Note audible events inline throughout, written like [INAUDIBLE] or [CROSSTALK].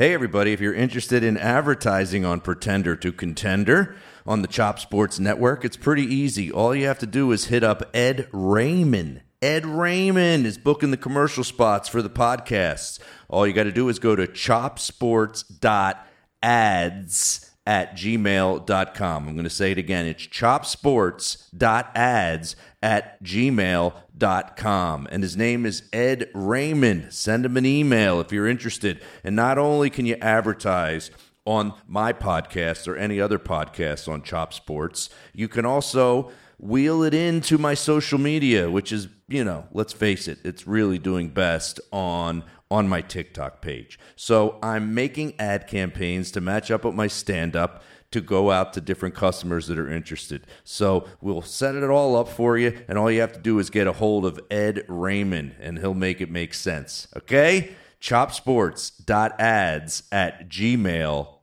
Hey, everybody, if you're interested in advertising on Pretender to Contender on the Chop Sports Network, it's pretty easy. All you have to do is hit up Ed Reyman. Ed Reyman is booking the commercial spots for the podcasts. All you got to do is go to chopsports.ads at gmail.com. I'm going to say it again. It's chopsports.ads at gmail.com. And his name is Ed Reyman. Send him an email if you're interested. And not only can you advertise on my podcast or any other podcast on Chop Sports, you can also wheel it into my social media, which is, you know, let's face it, it's really doing best on on my TikTok page. So I'm making ad campaigns to match up with my stand up to go out to different customers that are interested. So we'll set it all up for you, and all you have to do is get a hold of Ed Reyman, and he'll make it make sense. Okay? Chopsports.ads at gmail.com.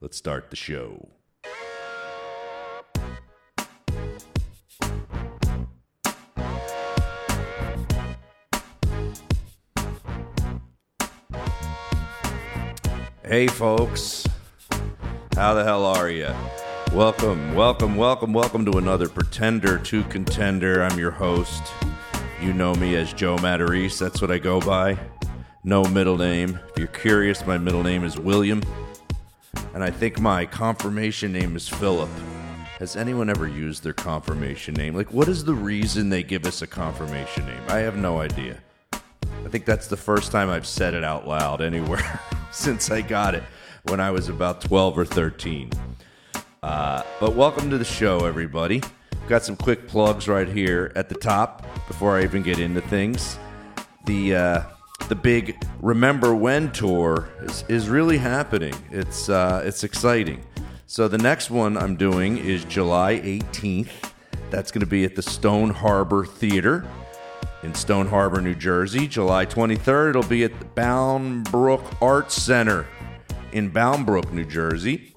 Let's start the show. Hey, folks. How the hell are you? Welcome, welcome, welcome, welcome to another Pretender to Contender. I'm your host. You know me as Joe Matarese. That's what I go by. No middle name. If you're curious, my middle name is William. And I think my confirmation name is Philip. Has anyone ever used their confirmation name? Like, what is the reason they give us a confirmation name? I have no idea. I think that's the first time I've said it out loud anywhere [LAUGHS] since I got it when I was about 12 or 13. Uh, but welcome to the show, everybody. Got some quick plugs right here at the top before I even get into things. The uh, the big Remember When tour is, is really happening. It's uh, it's exciting. So the next one I'm doing is July 18th. That's going to be at the Stone Harbor Theater in Stone Harbor, New Jersey. July 23rd, it'll be at the Bound Brook Arts Center in Bound Brook, New Jersey.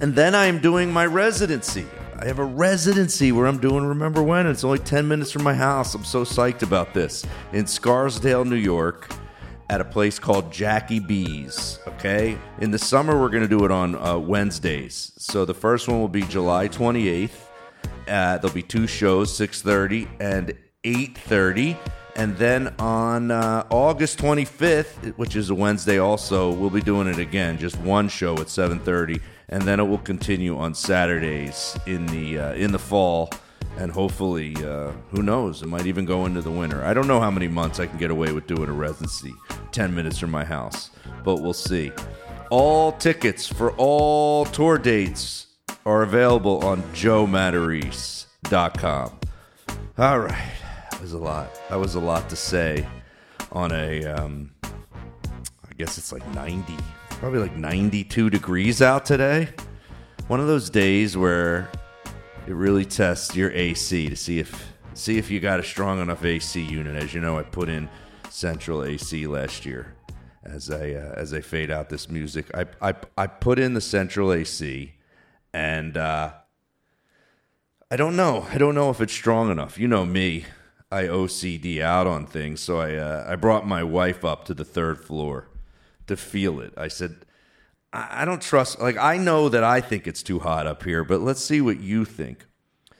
And then I am doing my residency. I have a residency where I'm doing Remember When. It's only 10 minutes from my house. I'm so psyched about this. In Scarsdale, New York, at a place called Jackie B's. Okay? In the summer, we're going to do it on uh, Wednesdays. So the first one will be July 28th. Uh, there'll be two shows, 6.30 and 8.30 and then on uh, august 25th which is a wednesday also we'll be doing it again just one show at 7.30 and then it will continue on saturdays in the uh, in the fall and hopefully uh, who knows it might even go into the winter. I don't know how many months i can get away with doing a residency 10 minutes from my house but we'll see. All tickets for all tour dates are available on joematarese.com all right was a lot. That was a lot to say on a, um, I guess it's like 90, probably like 92 degrees out today. One of those days where it really tests your AC to see if see if you got a strong enough AC unit. As you know, I put in central AC last year as I uh, as I fade out this music. I I I put in the central AC and uh, I don't know. I don't know if it's strong enough. You know me. I OCD out on things, so I uh, I brought my wife up to the third floor to feel it. I said, I, I don't trust. Like I know that I think it's too hot up here, but let's see what you think.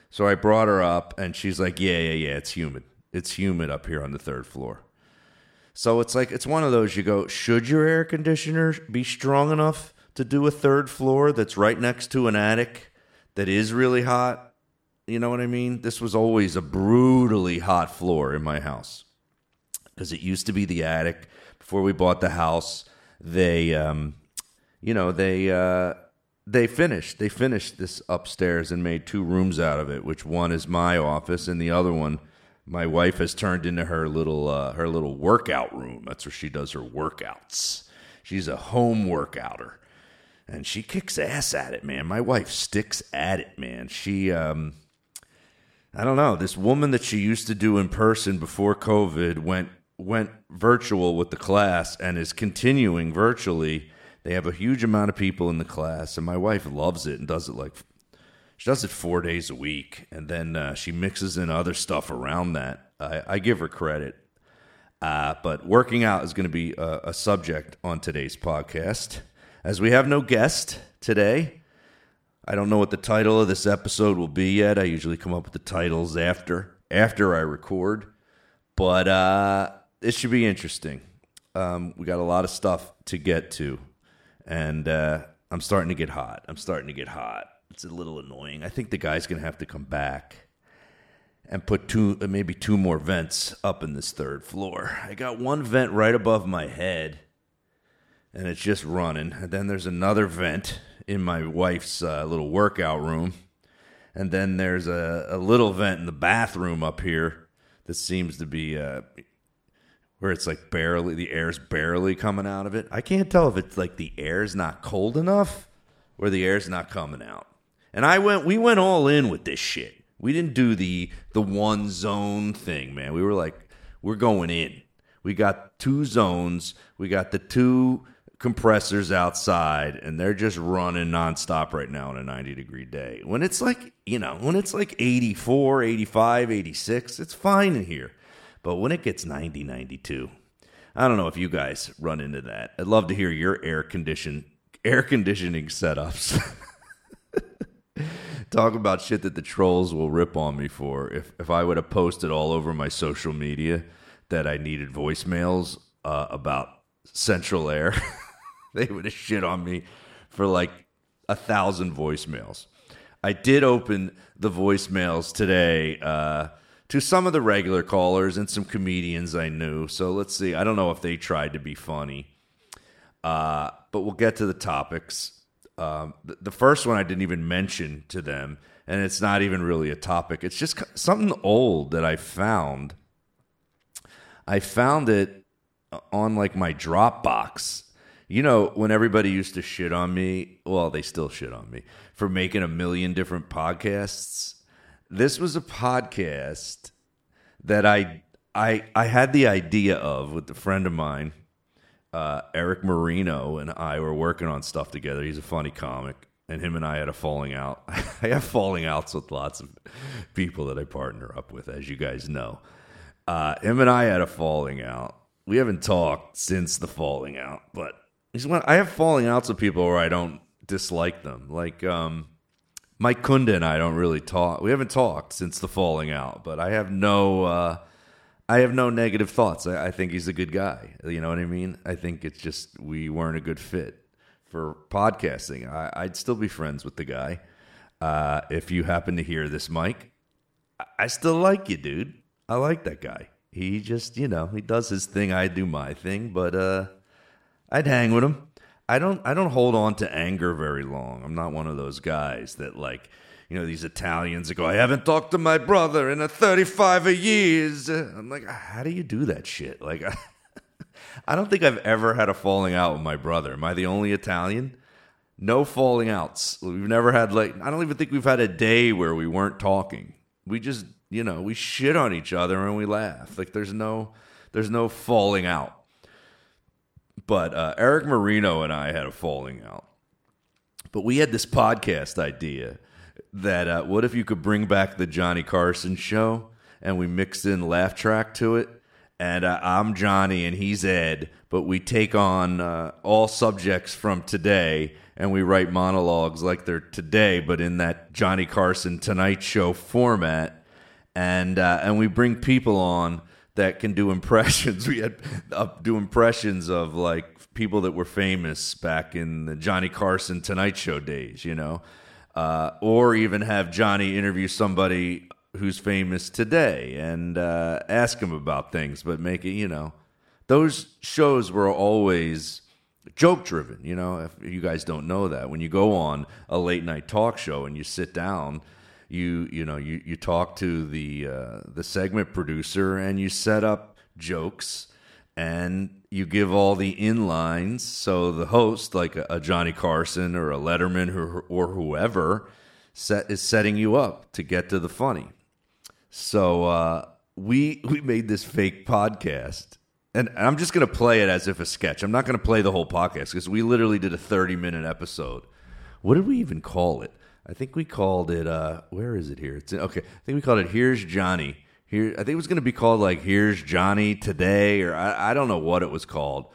So I brought her up, and she's like, Yeah, yeah, yeah. It's humid. It's humid up here on the third floor. So it's like it's one of those. You go, should your air conditioner be strong enough to do a third floor that's right next to an attic that is really hot? You know what I mean? This was always a brutally hot floor in my house because it used to be the attic before we bought the house. They, um, you know, they uh, they finished. They finished this upstairs and made two rooms out of it. Which one is my office, and the other one, my wife has turned into her little uh, her little workout room. That's where she does her workouts. She's a home workouter and she kicks ass at it, man. My wife sticks at it, man. She um I don't know. This woman that she used to do in person before COVID went went virtual with the class and is continuing virtually. They have a huge amount of people in the class, and my wife loves it and does it like she does it four days a week, and then uh, she mixes in other stuff around that. I, I give her credit. Uh, but working out is going to be a, a subject on today's podcast. As we have no guest today, I don't know what the title of this episode will be yet. I usually come up with the titles after after I record, but uh, it should be interesting. Um, we got a lot of stuff to get to, and uh, I'm starting to get hot. I'm starting to get hot. It's a little annoying. I think the guy's to have to come back and put two, uh, maybe two more vents up in this third floor. I got one vent right above my head, and it's just running. And then there's another vent in my wife's uh, little workout room. And then there's a, a little vent in the bathroom up here that seems to be uh, where it's like barely, the air's barely coming out of it. I can't tell if it's like the air's not cold enough or the air's not coming out. And I went, we went all in with this shit. We didn't do the the one zone thing, man. We were like, we're going in. We got two zones. We got the two compressors outside, and they're just running nonstop right now on a 90 degree day. When it's like, you know, when it's like 84, 85, 86, it's fine in here. But when it gets 90, 92, I don't know if you guys run into that. I'd love to hear your air condition air conditioning setups. [LAUGHS] Talk about shit that the trolls will rip on me for. If if I would have posted all over my social media that I needed voicemails uh, about Central Air, [LAUGHS] [LAUGHS] they would have shit on me for like a thousand voicemails. I did open the voicemails today uh, to some of the regular callers and some comedians I knew. So let's see. I don't know if they tried to be funny, uh, but we'll get to the topics. Um, the, the first one I didn't even mention to them, and it's not even really a topic. It's just something old that I found. I found it on like my Dropbox. You know, when everybody used to shit on me, well, they still shit on me for making a million different podcasts. This was a podcast that I I I had the idea of with a friend of mine uh, Eric Marino and I were working on stuff together. He's a funny comic, and him and I had a falling out. [LAUGHS] I have falling outs with lots of people that I partner up with, as you guys know. Uh, him and I had a falling out. We haven't talked since the falling out, but I have falling outs with people where I don't dislike them. Like um, Mike Kunda and I don't really talk. We haven't talked since the falling out, but I have no. Uh, I have no negative thoughts. I, I, think he's a good guy. You know what I mean? I think it's just we weren't a good fit for podcasting. I, would still be friends with the guy. Uh, if you happen to hear this, Mike, I still like you, dude. I like that guy. He just, you know, he does his thing. I do my thing, but uh, I'd hang with him. I don't. I don't hold on to anger very long. I'm not one of those guys that like you know, these Italians that go, I haven't talked to my brother in a 35 of years. I'm like, how do you do that shit? Like, [LAUGHS] I don't think I've ever had a falling out with my brother. Am I the only Italian? No falling outs. We've never had, like, I don't even think we've had a day where we weren't talking. We just, you know, we shit on each other and we laugh. Like, there's no, there's no falling out. But uh, Eric Marino and I had a falling out. But we had this podcast idea that uh, what if you could bring back the Johnny Carson show and we mixed in laugh track to it? And uh, I'm Johnny and he's Ed, but we take on uh, all subjects from today and we write monologues like they're today, but in that Johnny Carson Tonight Show format. And uh, and we bring people on that can do impressions. [LAUGHS] We had uh, do impressions of like people that were famous back in the Johnny Carson Tonight Show days, you know uh, or even have Johnny interview somebody who's famous today and uh, ask him about things, but make it, you know, those shows were always joke driven. You know, if you guys don't know that, when you go on a late night talk show and you sit down, you you know you you talk to the uh, the segment producer and you set up jokes and you give all the inlines so the host like a, a johnny carson or a letterman or, or whoever set, is setting you up to get to the funny. So uh, we we made this fake podcast and i'm just going to play it as if a sketch. I'm not going to play the whole podcast because we literally did a 30 minute episode. What did we even call it i think we called it uh, where is it here it's okay i think we called it here's johnny here. I think it was going to be called like "Here's Johnny Today" or I, I don't know what it was called,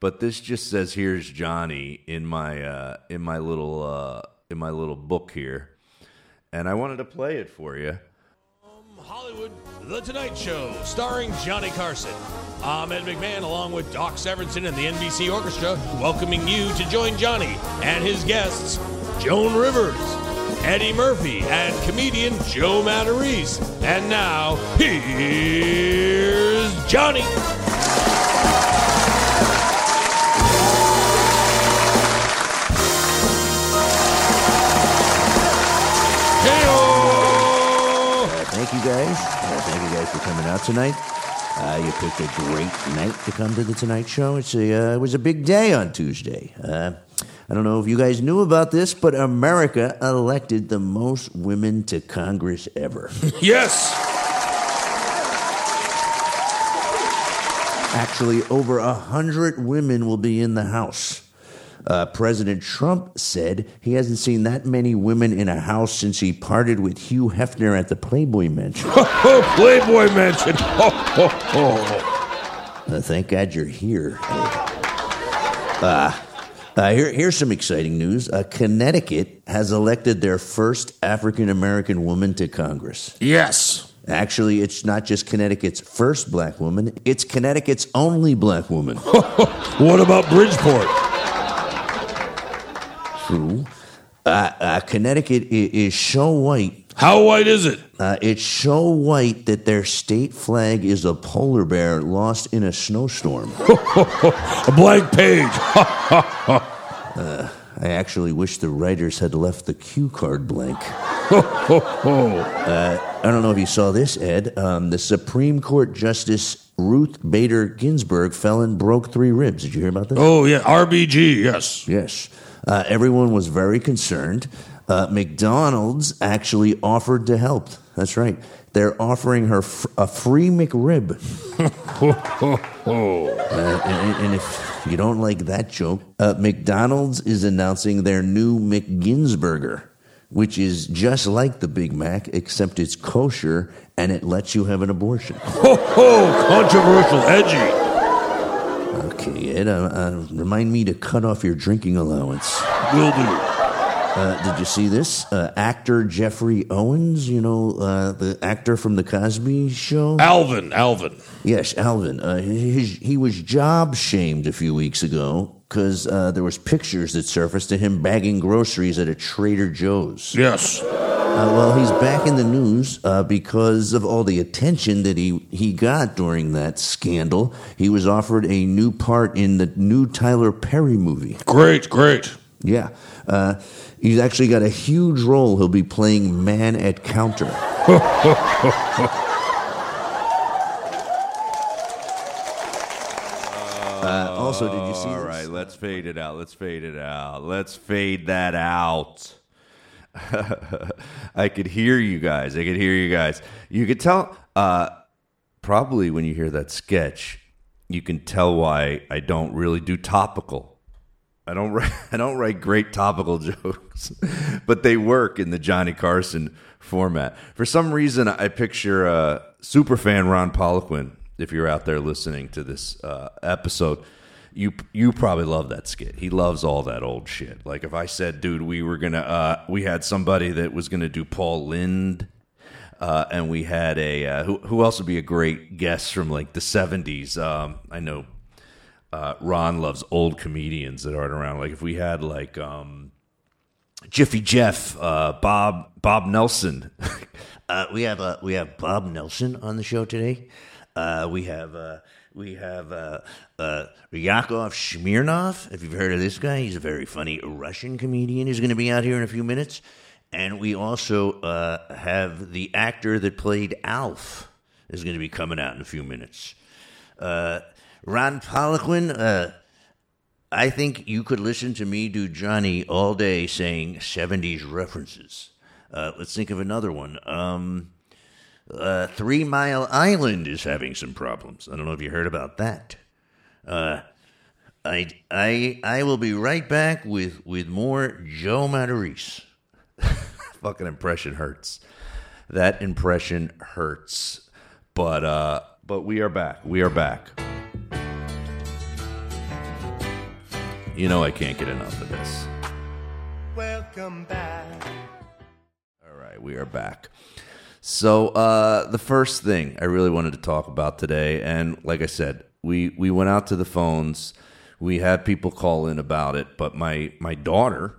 but this just says "Here's Johnny" in my uh, in my little uh, in my little book here, and I wanted to play it for you. Hollywood, The Tonight Show, starring Johnny Carson. I'm Ed McMahon, along with Doc Severinsen and the NBC Orchestra, welcoming you to join Johnny and his guests, Joan Rivers, Eddie Murphy, and comedian Joe Matarese. And now, here's Johnny. Uh, thank you guys. Uh, thank you guys for coming out tonight. Uh, you picked a great night to come to the Tonight Show. It's a, uh, it was a big day on Tuesday. I don't know if you guys knew about this, but America elected the most women to Congress ever. [LAUGHS] Yes! Actually, over a hundred women will be in the House. Uh, President Trump said he hasn't seen that many women in a house since he parted with Hugh Hefner at the Playboy Mansion. [LAUGHS] Playboy Mansion. [LAUGHS] Ho, ho, ho. Uh, thank God you're here. Uh, uh, here, here's some exciting news. Uh, Connecticut has elected their first African American woman to Congress. Yes. Actually, it's not just Connecticut's first black woman, it's Connecticut's only black woman. [LAUGHS] What about Bridgeport? True. Uh, uh, Connecticut i- is so white. How white is it? Uh, it's so white that their state flag is a polar bear lost in a snowstorm. [LAUGHS] A blank page. [LAUGHS] I actually wish the writers had left the cue card blank. [LAUGHS] I don't know if you saw this, Ed. Um, the Supreme Court Justice Ruth Bader Ginsburg fell and broke three ribs. Did you hear about this? oh, yeah. RBG, yes. Yes. Uh, everyone was very concerned. Uh, McDonald's actually offered to help. That's right. They're offering her f- a free McRib. [LAUGHS] Uh, and, and if you don't like that joke, uh, McDonald's is announcing their new McGinsburger, which is just like the Big Mac, except it's kosher and it lets you have an abortion. [LAUGHS] Ho, ho, controversial, edgy. Okay, Ed, uh, uh, remind me to cut off your drinking allowance. Will do. Uh, did you see this? Uh, actor Geoffrey Owens, you know, uh, the actor from The Cosby Show? Alvin, Alvin. Yes, Alvin. Uh, his, he was job shamed a few weeks ago because uh, there was pictures that surfaced of him bagging groceries at a Trader Joe's. Yes. Uh, well, he's back in the news uh, because of all the attention that he, he got during that scandal. He was offered a new part in the new Tyler Perry movie. Great, great. Yeah. Uh, he's actually got a huge role. He'll be playing man at counter. [LAUGHS] Uh, also, did you see All right, let's fade it out. Let's fade it out. Let's fade that out. [LAUGHS] I could hear you guys. I could hear you guys. You could tell, uh, probably when you hear that sketch, you can tell why I don't really do topical. I don't write, [LAUGHS] I don't write great topical [LAUGHS] jokes, but they work in the Johnny Carson format. For some reason, I picture uh, superfan Ron Poliquin. If you're out there listening to this uh, episode, you you probably love that skit. He loves all that old shit. Like if I said, dude, we were gonna uh, we had somebody that was gonna do Paul Lynde. Uh, and we had a uh, who, who else would be a great guest from like the 70s um, i know uh, ron loves old comedians that aren't around like if we had like um, jiffy jeff uh, bob bob nelson [LAUGHS] Uh, we have uh, we have Bob Nelson on the show today. Uh, we have uh, we have uh, Yakov Smirnoff. If you've heard of this guy, he's a very funny Russian comedian. He's going to be out here in a few minutes. And we also have the actor that played Alf is going to be coming out in a few minutes. Uh, Ron Poliquin, uh, I think you could listen to me do Johnny all day saying 70s references. Uh, let's think of another one. Um, uh, Three Mile Island is having some problems. I don't know if you heard about that. Uh, I, I, I will be right back with, with more Joe Matarese. [LAUGHS] fucking impression hurts that impression hurts But uh, but we are back. We are back. You know I can't get enough of this. Welcome back. All right, we are back. So uh, the first thing I really wanted to talk about today, and like I said, we we went out to the phones. We had people call in about it, but my my daughter,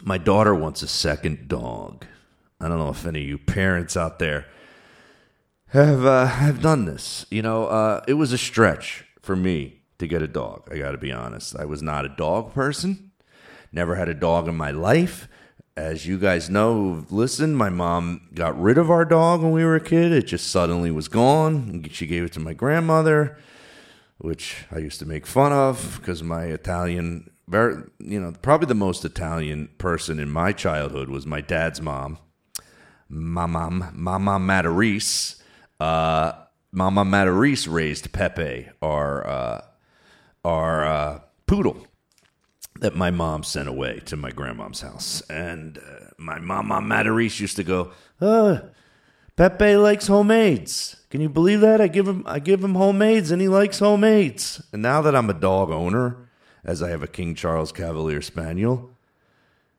my daughter wants a second dog. I don't know if any of you parents out there have uh, have done this. You know, uh, it was a stretch for me to get a dog. I got to be honest. I was not a dog person. Never had a dog in my life. As you guys know listened, my mom got rid of our dog when we were a kid. It just suddenly was gone. She gave it to my grandmother, which I used to make fun of because my Italian, very, you know, probably the most Italian person in my childhood was my dad's mom, Mama Mama Matarese. Uh, Mama Matarese raised Pepe, our uh, our uh, poodle that my mom sent away to my grandmom's house. And uh, my mama Matarese used to go, uh, Pepe likes homemades. Can you believe that? I give him I give him homemades and he likes homemades. And now that I'm a dog owner, as I have a King Charles Cavalier Spaniel,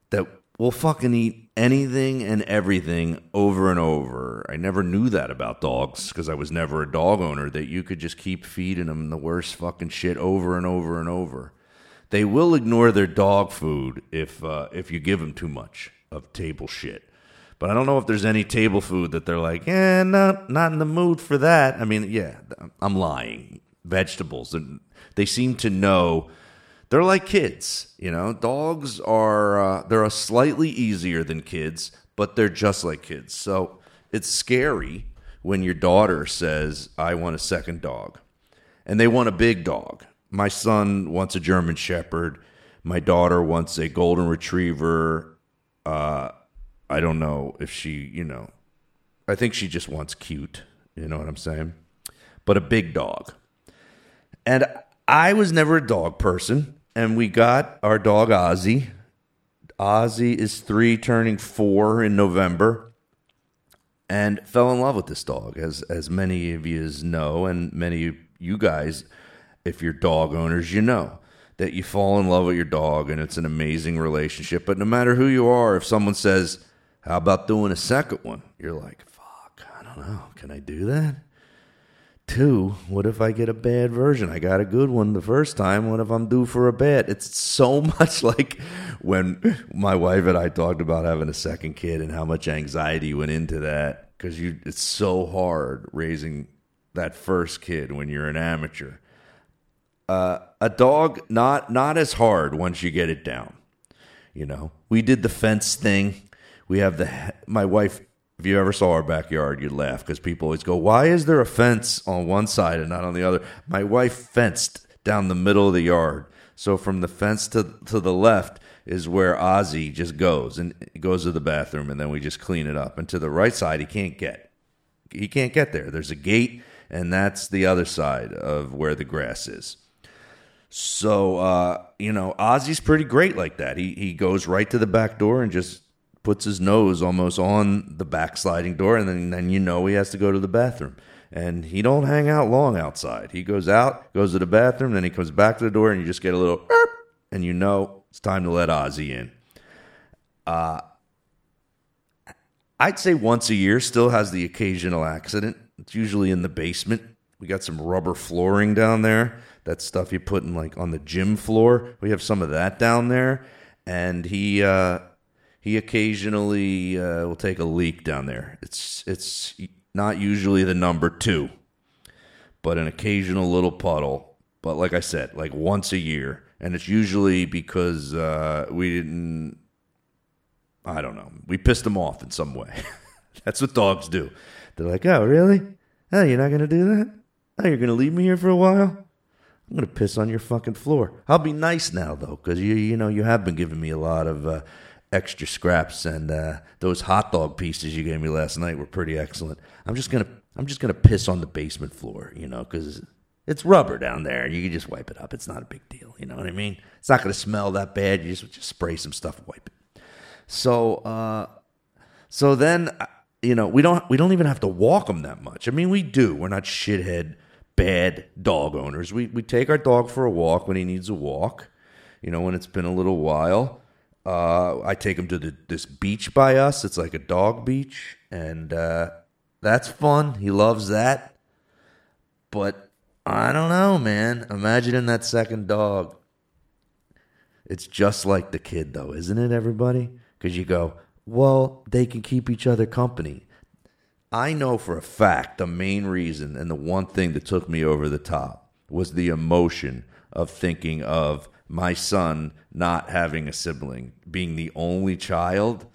that will fucking eat anything and everything over and over. I never knew that about dogs because I was never a dog owner that you could just keep feeding them the worst fucking shit over and over and over. They will ignore their dog food if uh, if you give them too much of table shit. But I don't know if there's any table food that they're like, eh, not not in the mood for that. I mean, yeah, I'm lying. Vegetables, and they seem to know. They're like kids, you know. Dogs are uh, they're a slightly easier than kids, but they're just like kids. So it's scary when your daughter says, "I want a second dog," and they want a big dog my son wants a German Shepherd. My daughter wants a Golden Retriever. Uh, I don't know if she, you know, I think she just wants cute. You know what I'm saying? But a big dog. And I was never a dog person. And we got our dog Ozzy. Ozzy is three, turning four in November. And fell in love with this dog, as as many of you know, and many of you guys if you're dog owners, you know that you fall in love with your dog and it's an amazing relationship. But no matter who you are, if someone says, How about doing a second one? You're like, Fuck, I don't know. Can I do that? Two, what if I get a bad version? I got a good one the first time. What if I'm due for a bad? It's so [LAUGHS] much like when my wife and I talked about having a second kid and how much anxiety went into that because you it's so hard raising that first kid when you're an amateur uh, a dog not not as hard once you get it down. You know, we did the fence thing. We have the my wife. If you ever saw our backyard, you'd laugh because people always go, "Why is there a fence on one side and not on the other?" My wife fenced down the middle of the yard, so from the fence to to the left is where Ozzy just goes and goes to the bathroom, and then we just clean it up. And to the right side, he can't get. He can't get there. There's a gate, and that's the other side of where the grass is. So uh, you know, Ozzy's pretty great like that. He he goes right to the back door and just puts his nose almost on the back sliding door, and then then you know he has to go to the bathroom. And he don't hang out long outside. He goes out, goes to the bathroom, then he comes back to the door, and you just get a little, and you know it's time to let Ozzy in. Uh, I'd say once a year still has the occasional accident. It's usually in the basement. We got some rubber flooring down there that stuff you put in like on the gym floor. We have some of that down there, and he uh, he occasionally uh, will take a leak down there. It's it's not usually the number two, but an occasional little puddle. But like I said, like once a year, and it's usually because uh, we didn't. I don't know. We pissed him off in some way. [LAUGHS] That's what dogs do. They're like, "Oh, really? Oh, you're not gonna do that? Oh, you're gonna leave me here for a while? I'm gonna piss on your fucking floor. I'll be nice now though, because you you know you have been giving me a lot of uh, extra scraps, and uh, those hot dog pieces you gave me last night were pretty excellent. I'm just gonna I'm just gonna piss on the basement floor, you know, because it's rubber down there. You can just wipe it up. It's not a big deal. You know what I mean? It's not gonna smell that bad. You just just spray some stuff, and wipe it. So uh, so then you know, we don't we don't even have to walk them that much. I mean, we do. We're not shithead bad dog owners. We we take our dog for a walk when he needs a walk. You know, when it's been a little while. Uh, I take him to the, this beach by us. It's like a dog beach, and uh, that's fun. He loves that. But I don't know, man. Imagining that second dog. It's just like the kid, though, isn't it, everybody? Because you go, well, they can keep each other company. I know for a fact the main reason and the one thing that took me over the top was the emotion of thinking of my son not having a sibling, being the only child.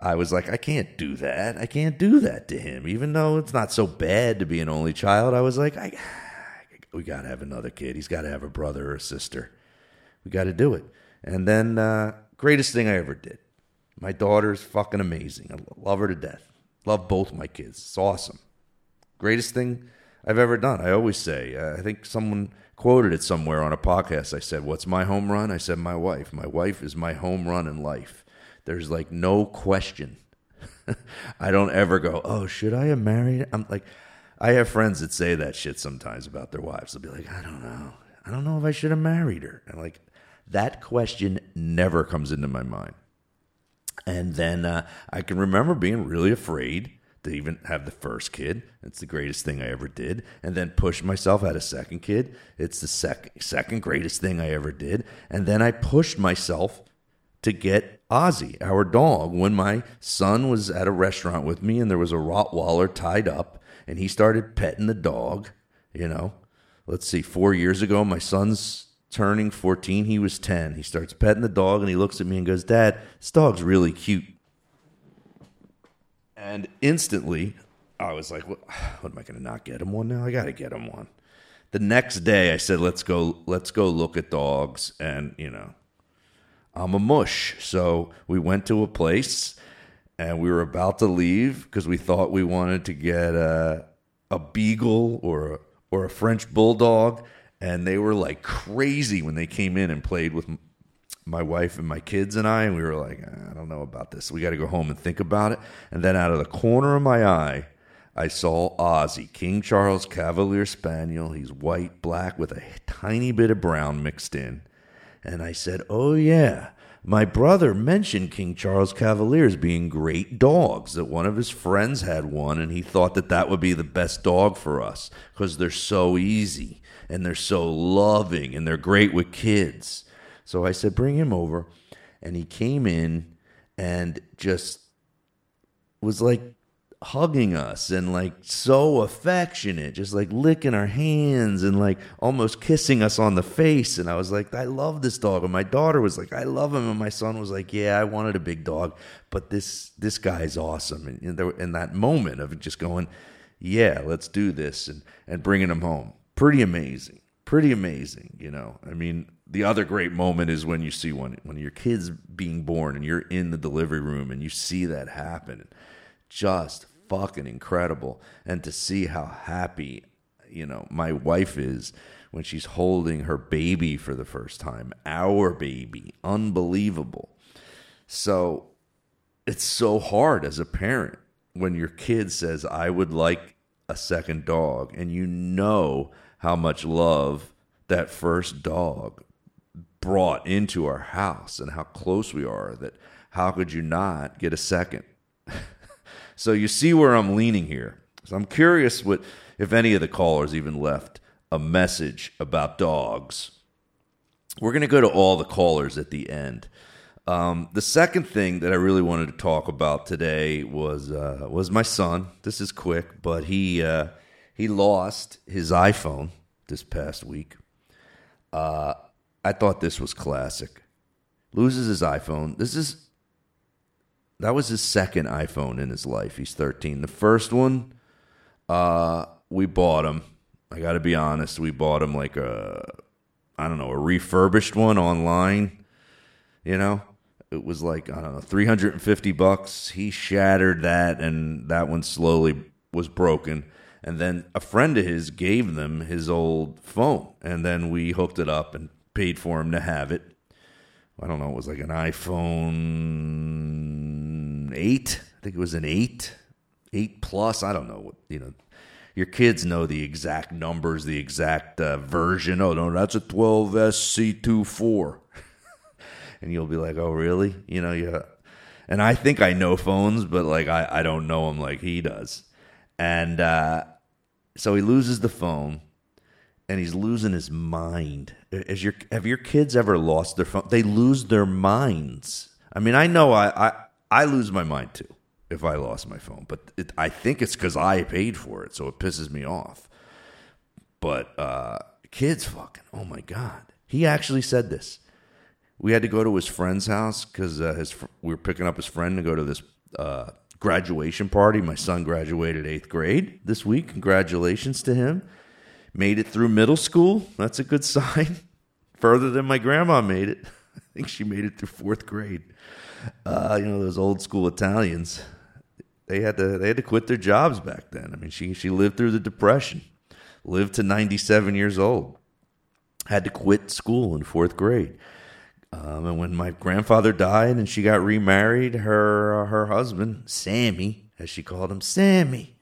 I was like, I can't do that. I can't do that to him, even though it's not so bad to be an only child. I was like, I, we got to have another kid. He's got to have a brother or a sister. We got to do it. And then, uh, greatest thing I ever did. My daughter's fucking amazing. I love her to death. Love both my kids. It's awesome. Greatest thing I've ever done. I always say, uh, I think someone quoted it somewhere on a podcast. I said, What's my home run? I said, My wife. My wife is my home run in life. There's like no question. [LAUGHS] I don't ever go, Oh, should I have married? I'm like, I have friends that say that shit sometimes about their wives. They'll be like, I don't know. I don't know if I should have married her. And like, that question never comes into my mind. And then uh, I can remember being really afraid to even have the first kid. It's the greatest thing I ever did. And then push myself had a second kid. It's the second second greatest thing I ever did. And then I pushed myself to get Ozzy, our dog, when my son was at a restaurant with me and there was a Rottweiler tied up and he started petting the dog, you know. Let's see, 4 years ago my son's turning 14, he was 10. He starts petting the dog and he looks at me and goes, "Dad, this dog's really cute." And instantly, I was like, what, what am I going to not get him one now? I got to get him one. The next day, I said, let's go, let's go look at dogs. And, you know, I'm a mush. So we went to a place and we were about to leave because we thought we wanted to get a, a beagle or a, or a French bulldog. And they were like crazy when they came in and played with my wife and my kids and I, and we were like, ah, I don't know about this. We got to go home and think about it. And then out of the corner of my eye, I saw Ozzy, King Charles Cavalier Spaniel. He's white, black, with a tiny bit of brown mixed in. And I said, Oh, yeah. My brother mentioned King Charles Cavaliers being great dogs, that one of his friends had one, and he thought that that would be the best dog for us because they're so easy and they're so loving and they're great with kids. So I said, bring him over. And he came in and just was like hugging us and like so affectionate, just like licking our hands and like almost kissing us on the face. And I was like, I love this dog. And my daughter was like, I love him. And my son was like, Yeah, I wanted a big dog, but this this guy's awesome. And, there, in that moment of just going, Yeah, let's do this and and bringing him home, pretty amazing, pretty amazing. You know, I mean, the other great moment is when you see one when your kid's being born and you're in the delivery room and you see that happen. Just fucking incredible. And to see how happy you know my wife is when she's holding her baby for the first time our baby. Unbelievable. So it's so hard as a parent when your kid says i would like a second dog and you know how much love that first dog brought into our house and how close we are that how could you not get a second [LAUGHS] so you see where i'm leaning here so i'm curious what if any of the callers even left a message about dogs we're going to go to all the callers at the end um, the second thing that I really wanted to talk about today was uh, was my son. This is quick, but he uh, he lost his iPhone this past week. Uh, I thought this was classic. Loses his iPhone. This is that was his second iPhone in his life. He's 13. The first one, uh, we bought him. I got to be honest. We bought him like a, I don't know, a refurbished one online. You know, it was like I don't know, 350 bucks. He shattered that, and that one slowly was broken. And then a friend of his gave them his old phone, and then we hooked it up and paid for him to have it. I don't know, it was like an iPhone 8. I think it was an 8. eight plus. I don't know what you know. Your kids know the exact numbers, the exact uh, version. Oh no, that's a 12SC24, [LAUGHS] and you'll be like, oh really? You know, yeah. And I think I know phones, but like I I don't know them like he does, and uh, so he loses the phone and he's losing his mind. Your have your kids ever lost their phone? They lose their minds. I mean, I know I I, I lose my mind too if I lost my phone, but it, I think it's because I paid for it, so it pisses me off. But uh, kids, fucking, oh my god, he actually said this. We had to go to his friend's house because uh, his fr- we were picking up his friend to go to this uh, graduation party. My son graduated eighth grade this week. Congratulations to him made it through middle school. That's a good sign. [LAUGHS] Further than my grandma made it. [LAUGHS] I think she made it through fourth grade. Uh, you know those old school Italians. They had to they had to quit their jobs back then. I mean, she she lived through the depression, lived to ninety seven years old, had to quit school in fourth grade. Um, and when my grandfather died and she got remarried, her uh, her husband Sammy, as she called him, Sammy,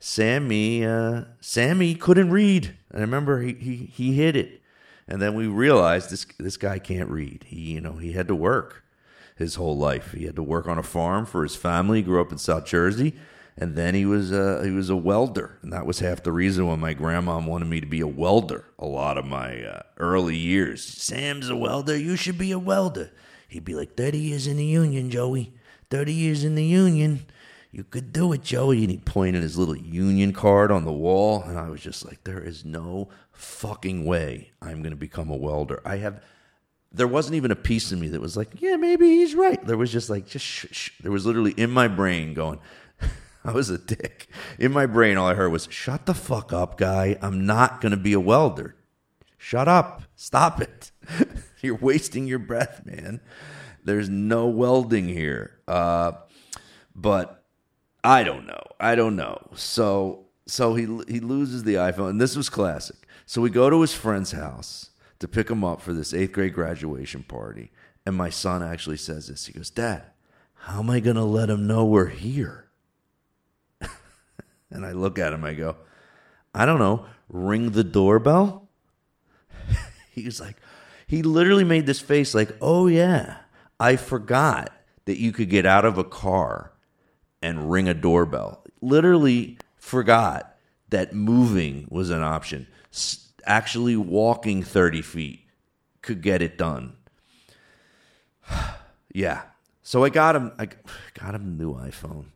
Sammy, uh, Sammy couldn't read. And I remember he, he, he hid it. And then we realized this, this guy can't read. He, you know, he had to work his whole life. He had to work on a farm for his family. He grew up in South Jersey. And then he was a, he was a welder. And that was half the reason why my grandma wanted me to be a welder a lot of my uh, early years. Sam's a welder. You should be a welder. He'd be like, 30 years in the union, Joey. 30 years in the union you could do it, Joey. And he pointed his little union card on the wall. And I was just like, there is no fucking way I'm going to become a welder. I have, there wasn't even a piece of me that was like, yeah, maybe he's right. There was just like, just shh, shh. There was literally in my brain going, [LAUGHS] I was a dick. In my brain, all I heard was, shut the fuck up, guy. I'm not going to be a welder. Shut up. Stop it. [LAUGHS] You're wasting your breath, man. There's no welding here. Uh, but I don't know. I don't know. So so he he loses the iPhone, and this was classic. So we go to his friend's house to pick him up for this eighth grade graduation party, and my son actually says this. He goes, "Dad, how am I to let him know we're here?" [LAUGHS] and I look at him. I go, "I don't know. Ring the doorbell." [LAUGHS] He's like, he literally made this face like, "Oh yeah, I forgot that you could get out of a car." And ring a doorbell. Literally forgot that moving was an option. Actually, walking 30 feet could get it done. [SIGHS] yeah. So I got him. I got him a new iPhone.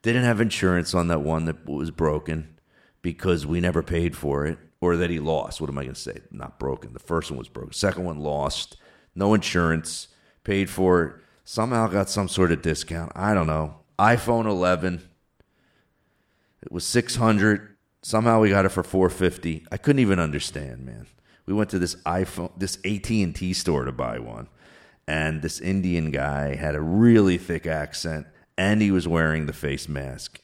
Didn't have insurance on that one that was broken because we never paid for it, or that he lost. What am I going to say? Not broken. The first one was broken. Second one lost. No insurance. Paid for it. Somehow got some sort of discount. I don't know iPhone 11. It was 600. Somehow we got it for 450. I couldn't even understand, man. We went to this iPhone, this AT&T store to buy one. And this Indian guy had a really thick accent and he was wearing the face mask.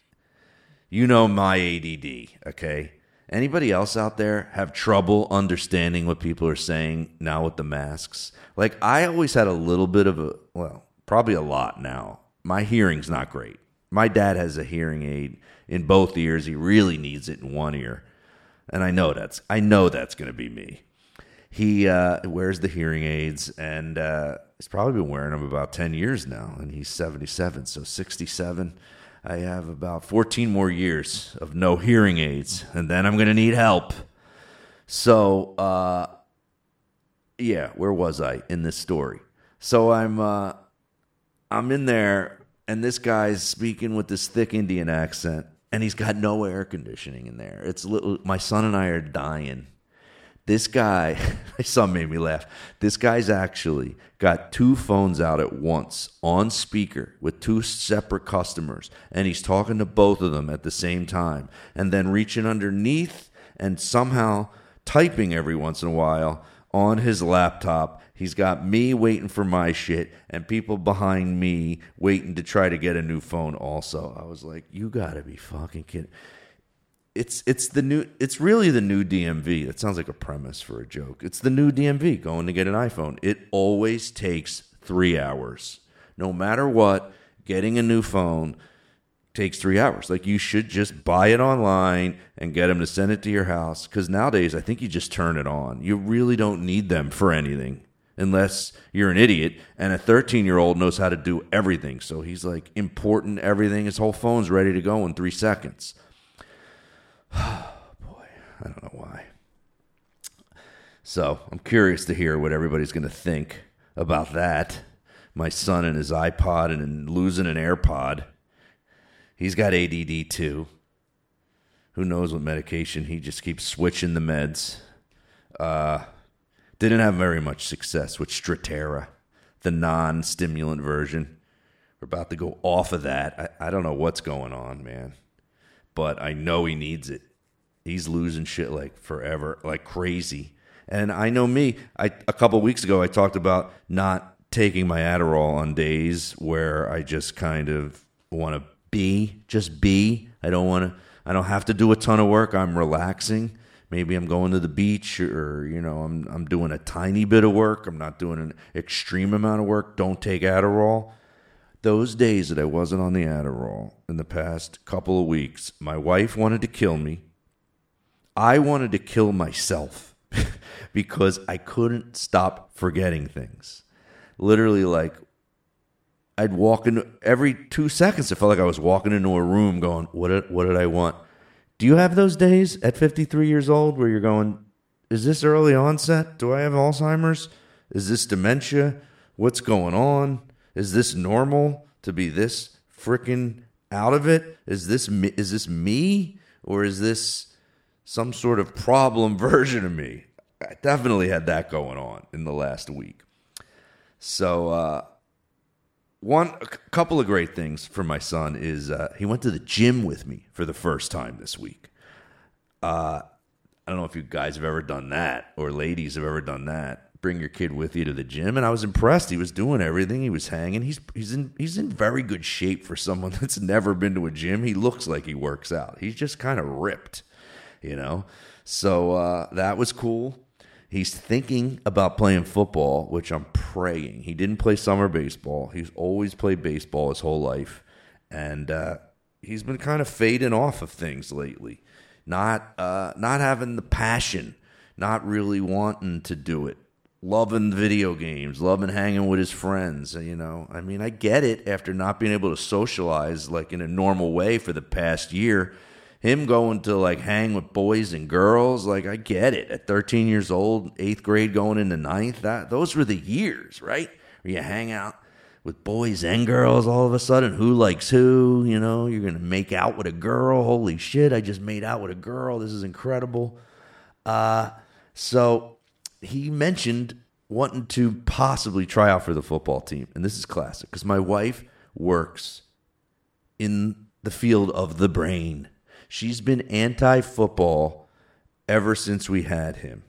You know my ADD, okay? Anybody else out there have trouble understanding what people are saying now with the masks? Like I always had a little bit of a well, probably a lot now my hearing's not great. My dad has a hearing aid in both ears. He really needs it in one ear. And I know that's I know that's going to be me. He uh, wears the hearing aids, and uh, he's probably been wearing them about ten years now. And he's seventy-seven, so sixty-seven. I have about fourteen more years of no hearing aids, and then I'm going to need help. So, uh, yeah, where was I in this story? So I'm uh, I'm in there, and this guy's speaking with this thick Indian accent, and he's got no air conditioning in there. It's little, my son and I are dying. This guy, [LAUGHS] my son made me laugh. This guy's actually got two phones out at once on speaker with two separate customers, and he's talking to both of them at the same time, and then reaching underneath and somehow typing every once in a while on his laptop He's got me waiting for my shit and people behind me waiting to try to get a new phone also. I was like, you got to be fucking kidding. It's it's the new it's really the new DMV. It sounds like a premise for a joke. It's the new DMV going to get an iPhone. It always takes 3 hours. No matter what, getting a new phone takes three hours. Like you should just buy it online and get them to send it to your house. Because nowadays, I think you just turn it on. You really don't need them for anything unless you're an idiot. And a 13 year old knows how to do everything. So he's like important everything. His whole phone's ready to go in three seconds. [SIGHS] [SIGHS] Boy, I don't know why. So I'm curious to hear what everybody's going to think about that. My son and his iPod and losing an AirPod. He's got ADD too. Who knows what medication? He just keeps switching the meds. Uh, didn't have very much success with Strattera, the non stimulant version. We're about to go off of that. I, I don't know what's going on, man. But I know he needs it. He's losing shit like forever, like crazy. And I know me. I a couple weeks ago I talked about not taking my Adderall on days where I just kind of want to be, just be. I don't want to I don't have to do a ton of work. I'm relaxing. Maybe I'm going to the beach or you know, I'm I'm doing a tiny bit of work. I'm not doing an extreme amount of work. Don't take Adderall. Those days that I wasn't on the Adderall in the past couple of weeks, my wife wanted to kill me. I wanted to kill myself [LAUGHS] because I couldn't stop forgetting things. Literally, like, I'd walk into every two seconds. It felt like I was walking into a room going, What did, what did I want? Do you have those days at 53 years old where you're going, Is this early onset? Do I have Alzheimer's? Is this dementia? What's going on? Is this normal to be this freaking out of it? Is this is this me or is this some sort of problem [LAUGHS] version of me? I definitely had that going on in the last week. So, uh, one couple of great things for my son is uh, he went to the gym with me for the first time this week. Uh, I don't know if you guys have ever done that or ladies have ever done that. Bring your kid with you to the gym, and I was impressed. He was doing everything. He was hanging. He's he's in he's in very good shape for someone [LAUGHS] that's never been to a gym. He looks like he works out. He's just kind of ripped, you know. So uh, that was cool. He's thinking about playing football, which I'm praying. He didn't play summer baseball. He's always played baseball his whole life, and uh, he's been kind of fading off of things lately. Not uh, not having the passion, not really wanting to do it. Loving video games, loving hanging with his friends. You know, I mean, I get it after not being able to socialize like in a normal way for the past year him going to like hang with boys and girls, like I get it. At 13 years old, eighth grade going into ninth, that those were the years, right? Where you hang out with boys and girls all of a sudden. Who likes who? You know, you're gonna make out with a girl. Holy shit! I just made out with a girl. This is incredible. Uh, so he mentioned wanting to possibly try out for the football team, and this is classic because my wife works in the field of the brain. She's been anti football ever since we had him.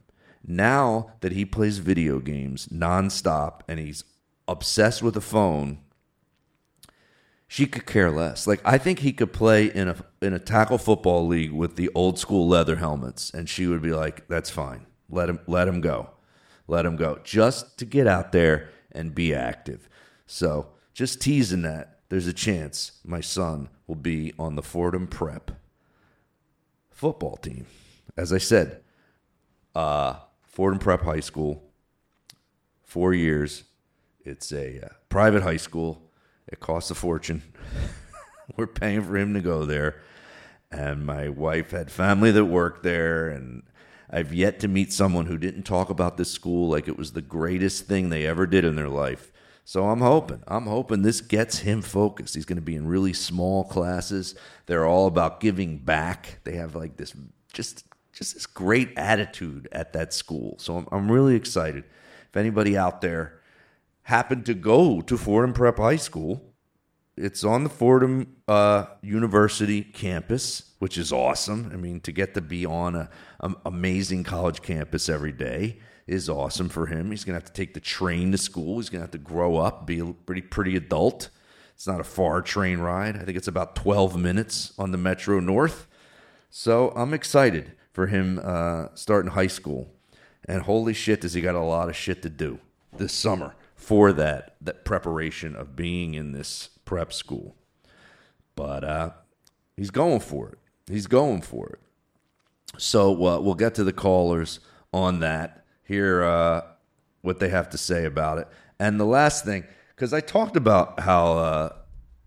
Now that he plays video games nonstop and he's obsessed with a phone, she could care less. Like I think he could play in a in a tackle football league with the old school leather helmets, and she would be like, "That's fine. Let him let him go, let him go." Just to get out there and be active. So just teasing that. There's a chance my son will be on the Fordham Prep football team. As I said, uh, Fordham Prep High School, four years. It's a uh, private high school. It costs a fortune. [LAUGHS] We're paying for him to go there. And my wife had family that worked there. And I've yet to meet someone who didn't talk about this school like it was the greatest thing they ever did in their life. So I'm hoping, I'm hoping this gets him focused. He's going to be in really small classes. They're all about giving back. They have like this just just this great attitude at that school. So I'm, I'm really excited. If anybody out there happened to go to Fordham Prep High School, it's on the Fordham uh, University campus, which is awesome. I mean, to get to be on a, a amazing college campus every day is awesome for him. He's going to have to take the train to school. He's going to have to grow up, be a pretty pretty adult. It's not a far train ride. I think it's about 12 minutes on the Metro North. So I'm excited for him uh, starting high school. And holy shit, does he got a lot of shit to do this summer for that that preparation of being in this prep school. but uh, he's going for it. He's going for it. So uh, we'll get to the callers on that. Hear uh, what they have to say about it. And the last thing, because I talked about how uh,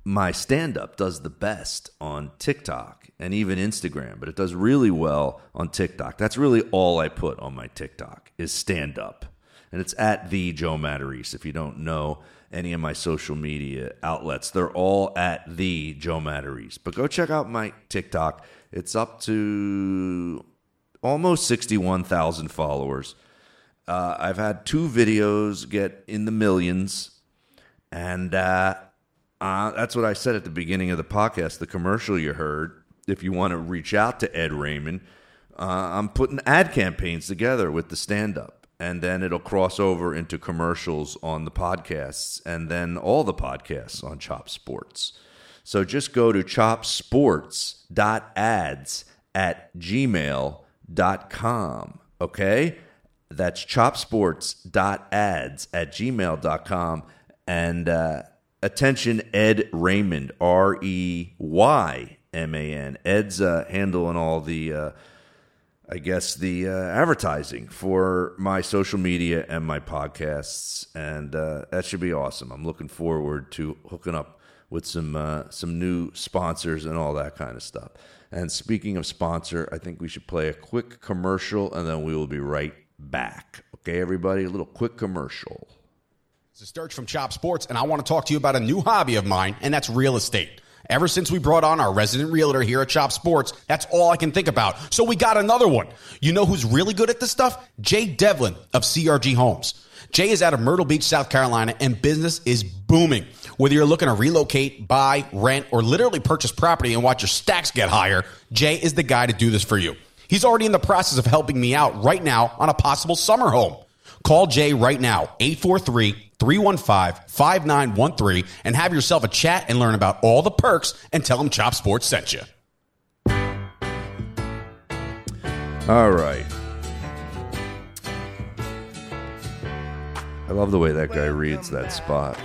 my stand up does the best on TikTok and even Instagram, but it does really well on TikTok. That's really all I put on my TikTok is stand up. And it's at the Joe Matarese. If you don't know any of my social media outlets, they're all at the Joe Matarese. But go check out my TikTok. It's up to almost 61,000 followers. Uh, I've had two videos get in the millions, and uh, uh, that's what I said at the beginning of the podcast. The commercial you heard. If you want to reach out to Ed Reyman, uh, I'm putting ad campaigns together with the stand up, and then it'll cross over into commercials on the podcasts, and then all the podcasts on Chop Sports. So just go to chopsports.ads at gmail.com. Okay? That's chopsports.ads at gmail.com. And uh, attention, Ed Reyman, R E Y M A N. Ed's uh, handling all the, uh, I guess, the uh, advertising for my social media and my podcasts. And uh, that should be awesome. I'm looking forward to hooking up with some uh, some new sponsors and all that kind of stuff. And speaking of sponsor, I think we should play a quick commercial and then we will be right back. Okay, everybody, a little quick commercial. This is Sturge from Chop Sports, and I want to talk to you about a new hobby of mine, and that's real estate. Ever since we brought on our resident realtor here at Chop Sports, that's all I can think about. So we got another one. You know who's really good at this stuff? Jay Devlin of CRG Homes. Jay is out of Myrtle Beach, South Carolina, and business is booming. Whether you're looking to relocate, buy, rent, or literally purchase property and watch your stacks get higher, Jay is the guy to do this for you. He's already in the process of helping me out right now on a possible summer home. Call Jay right now, 843 315 5913, and have yourself a chat and learn about all the perks and tell him Chop Sports sent you. All right. I love the way that guy reads that spot.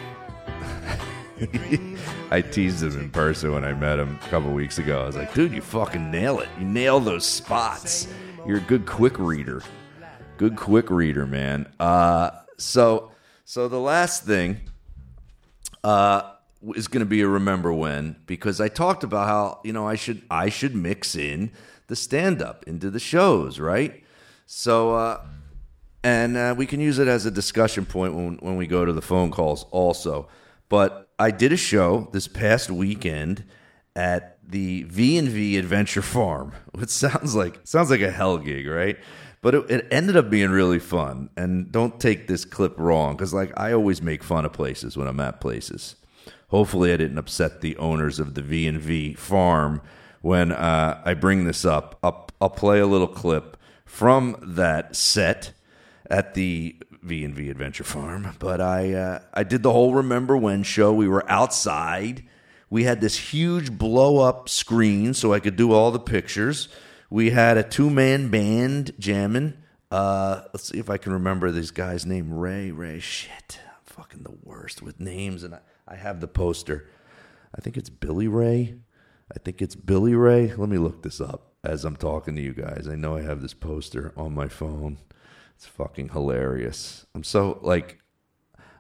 I teased him in person when I met him a couple weeks ago. I was like, dude, you fucking nail it. You nail those spots. You're a good quick reader. Good quick reader, man. Uh, so, so the last thing uh, is going to be a remember when because I talked about how you know I should I should mix in the stand up into the shows, right? So, uh, and uh, we can use it as a discussion point when when we go to the phone calls also. But I did a show this past weekend at the V and V Adventure Farm, [LAUGHS] which sounds like sounds like a hell gig, right? But it, it ended up being really fun. And don't take this clip wrong, because like I always make fun of places when I'm at places. Hopefully, I didn't upset the owners of the V and V Farm when uh, I bring this up. I'll, I'll play a little clip from that set at the V and V Adventure Farm. But I uh, I did the whole Remember When show. We were outside. We had this huge blow up screen so I could do all the pictures. We had a two man band jamming. Uh, let's see if I can remember this guy's name. Ray. Ray. Shit, I'm fucking the worst with names, and I, I have the poster. I think it's Billy Ray. I think it's Billy Ray. Let me look this up as I'm talking to you guys. I know I have this poster on my phone. It's fucking hilarious. I'm so like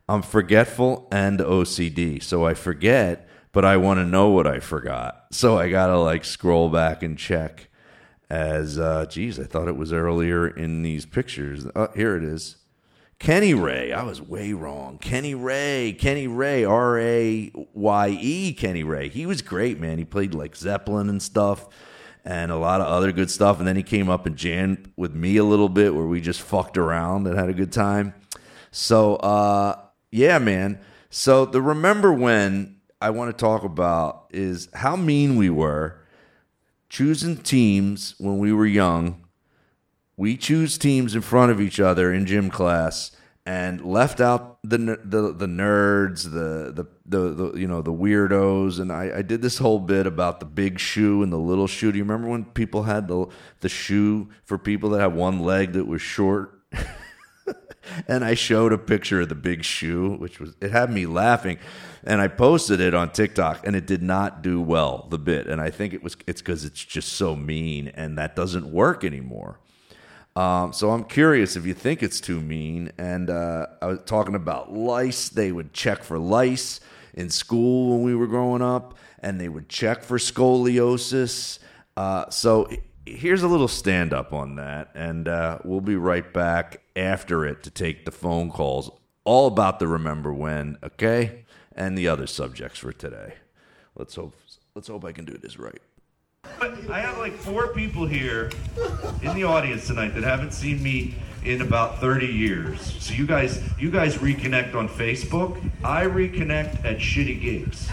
I'm forgetful and OCD. So I forget, but I want to know what I forgot. So I got to like scroll back and check as uh geez, I thought it was earlier in these pictures. Oh, here it is. Kenny Raye. I was way wrong. Kenny Raye. Kenny Raye. R A Y E. Kenny Raye. He was great, man. He played like Zeppelin and stuff and a lot of other good stuff. And then he came up and jammed with me a little bit where we just fucked around and had a good time. So, uh, yeah, man. So, the remember when I want to talk about is how mean we were choosing teams when we were young. We choose teams in front of each other in gym class and left out the the the nerds, the the the, the you know the weirdos, and I, I did this whole bit about the big shoe and the little shoe. Do you remember when people had the the shoe for people that had one leg that was short? [LAUGHS] and I showed a picture of the big shoe, which was it had me laughing, and I posted it on TikTok, and it did not do well the bit, and I think it was it's because it's just so mean, and that doesn't work anymore. Um, so I'm curious if you think it's too mean. And uh, I was talking about lice. They would check for lice in school when we were growing up, and they would check for scoliosis. Uh, so here's a little stand up on that, and uh, we'll be right back after it to take the phone calls all about the remember when, okay, and the other subjects for today. Let's hope. Let's hope I can do this right. I have like four people here in the audience tonight that haven't seen me in about 30 years. So you guys, you guys reconnect on Facebook. I reconnect at shitty gigs.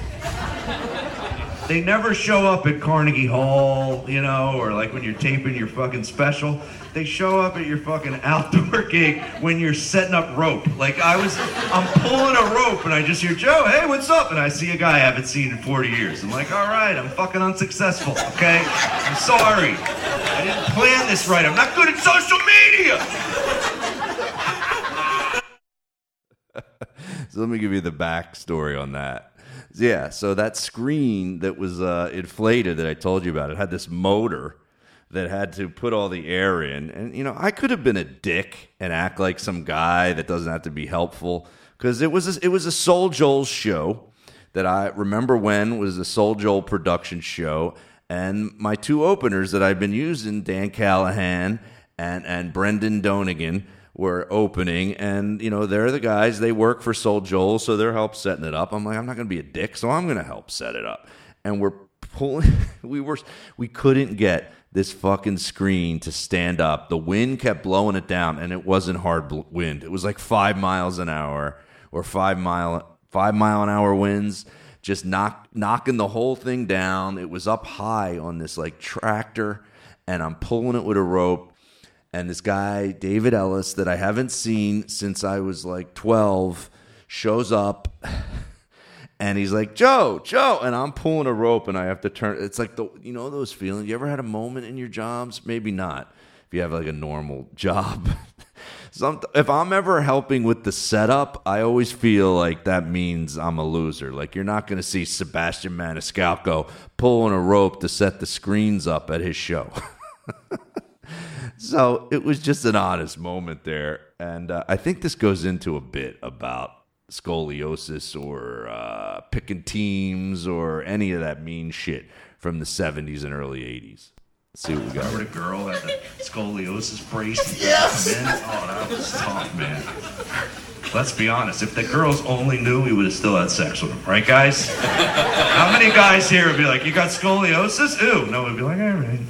They never show up at Carnegie Hall, you know, or like when you're taping your fucking special. They show up at your fucking [LAUGHS] outdoor gig when you're setting up rope. Like I was, I'm pulling a rope and I just hear Joe, hey, what's up? And I see a guy I haven't seen in 40 years. I'm like, all right, I'm fucking unsuccessful. Okay, I'm sorry. I didn't plan this right. I'm not good at social media. [LAUGHS] So let me give you the backstory on that. Yeah, so that screen that was uh, inflated that I told you about, it had this motor that had to put all the air in. And, you know, I could have been a dick and act like some guy that doesn't have to be helpful because it was a, it was a Soul Joel show that I remember when was a Soul Joel production show. And my two openers that I've been using, Dan Callahan and, and Brendan Donegan, were opening, and you know they're the guys. They work for Soul Joel, so they're help setting it up. I'm like, I'm not going to be a dick, so I'm going to help set it up. And we're pulling. [LAUGHS] We were we couldn't get this fucking screen to stand up. The wind kept blowing it down, and it wasn't hard wind. It was like five miles an hour or five mile five mile an hour winds, just knock knocking the whole thing down. It was up high on this like tractor, and I'm pulling it with a rope and this guy David Ellis that I haven't seen since I was like 12 shows up [LAUGHS] and he's like Joe Joe and I'm pulling a rope and I have to turn it's like the you know those feelings you ever had a moment in your jobs maybe not if you have like a normal [LAUGHS] job Some, if I'm ever helping with the setup, I always feel like that means I'm a loser. Like you're not going to see Sebastian Maniscalco pulling a rope to set the screens up at his show. [LAUGHS] So it was just an honest moment there. And uh, I think this goes into a bit about scoliosis or uh, picking teams or any of that mean shit from the 70s and early 80s. Let's see what we got. Remember the girl had the scoliosis brace? [LAUGHS] Yes. Oh, that was tough, man. Let's be honest. If the girls only knew, we would have still had sex with them, right, guys? How many guys here would be like, "You got scoliosis"? Ooh, no, we'd be like, "All right."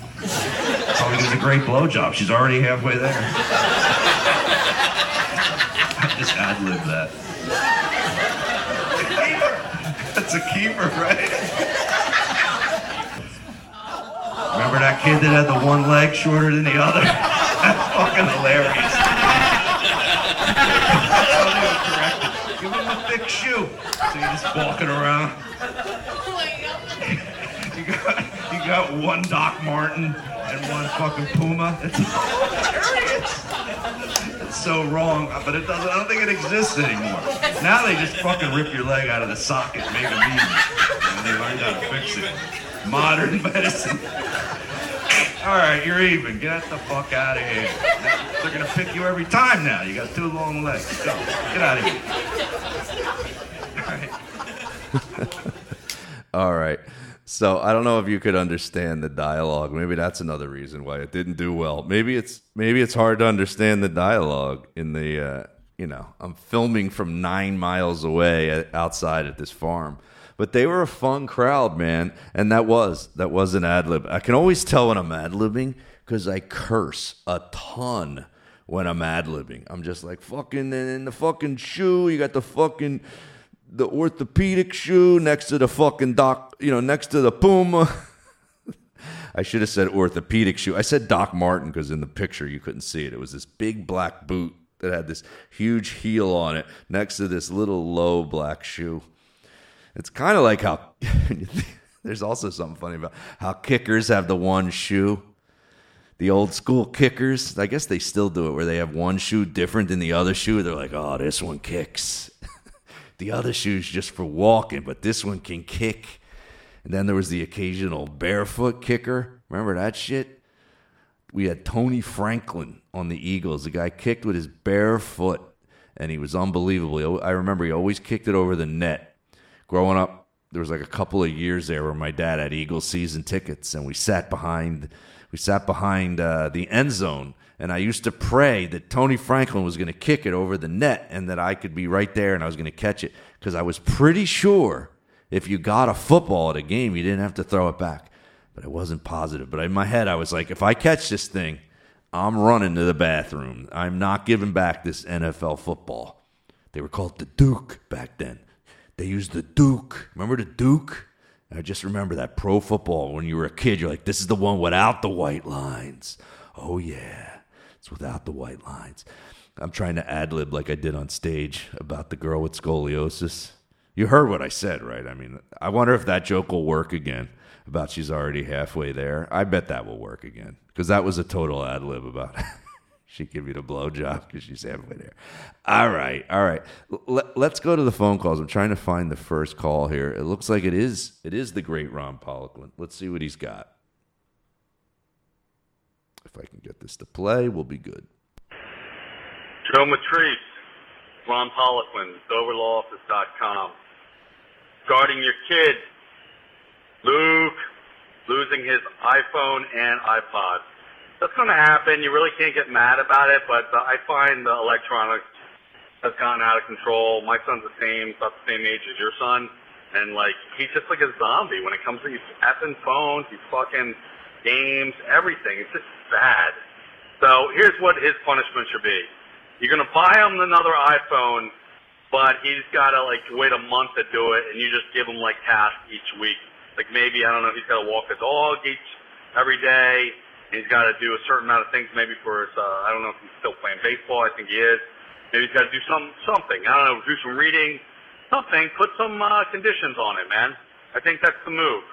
Probably does a great blowjob. She's already halfway there. I just ad lib that. That's a keeper, right? Remember that kid that had the one leg shorter than the other? That's fucking hilarious. Give him a thick shoe. So you're just walking around. [LAUGHS] Oh [LAUGHS] you got, you got one Doc Martin and one fucking Puma. It's so wrong, but it doesn't. I don't think it exists anymore. Now they just fucking rip your leg out of the socket, make them even, and they learned how to fix it. Modern [LAUGHS] medicine. All right, you're even. Get the fuck out of here. They're gonna pick you every time now. You got two long legs. Go. Get out of here. [LAUGHS] All right. All right. So I don't know if you could understand the dialogue. Maybe that's another reason why it didn't do well. Maybe it's maybe it's hard to understand the dialogue in the uh, you know I'm filming from nine miles away at, outside at this farm. But they were a fun crowd, man, and that was that was an ad lib. I can always tell when I'm ad libbing because I curse a ton when I'm ad libbing. I'm just like fucking in the fucking shoe. You got the fucking the orthopedic shoe next to the fucking doc, you know, next to the Puma. [LAUGHS] I should have said orthopedic shoe. I said Doc Martin because in the picture you couldn't see it. It was this big black boot that had this huge heel on it next to this little low black shoe. It's kind of like how [LAUGHS] there's also something funny about how kickers have the one shoe the old school kickers. I guess they still do it where they have one shoe different than the other shoe. They're like, oh, this one kicks. The other shoe's just for walking, but this one can kick. And then there was the occasional barefoot kicker. Remember that shit? We had Tony Franklin on the Eagles. The guy kicked with his bare foot, and he was unbelievable. I remember he always kicked it over the net. Growing up, there was like a couple of years there where my dad had Eagles season tickets, and we sat behind we sat behind uh, the end zone, and I used to pray that Tony Franklin was going to kick it over the net, and that I could be right there and I was going to catch it because I was pretty sure if you got a football at a game, you didn't have to throw it back. But I wasn't positive. But in my head, I was like, if I catch this thing, I'm running to the bathroom. I'm not giving back this NFL football. They were called the Duke back then. They used the Duke. Remember the Duke? I just remember that pro football when you were a kid. You're like, this is the one without the white lines. Oh, yeah, it's without the white lines. I'm trying to ad lib like I did on stage about the girl with scoliosis. You heard what I said, right? I mean, I wonder if that joke will work again about she's already halfway there. I bet that will work again because that was a total ad lib about [LAUGHS] she give you the blowjob because she's halfway there. All right, all right. Let, let's go to the phone calls. I'm trying to find the first call here. It looks like it is it is the great Ron Poliquin. Let's see what he's got. If I can get this to play, we'll be good. Joe Matarese, Ron Poliquin, DoverLawOffice.com. Guarding your kid, Luke, losing his iPhone and iPod. That's going to happen. You really can't get mad about it, but uh, I find the electronics has gotten out of control. My son's the same, about the same age as your son, and like he's just like a zombie when it comes to these effing phones, these fucking games, everything. It's just bad. So here's what his punishment should be. You're gonna buy him another iPhone, but he's gotta like wait a month to do it, and you just give him like cash each week. Like maybe I don't know, he's gotta walk the dog each every day. He's got to do a certain amount of things, maybe for his. Uh, I don't know if he's still playing baseball. I think he is. Maybe he's got to do some something. I don't know, do some reading, something. Put some uh, conditions on it, man. I think that's the move.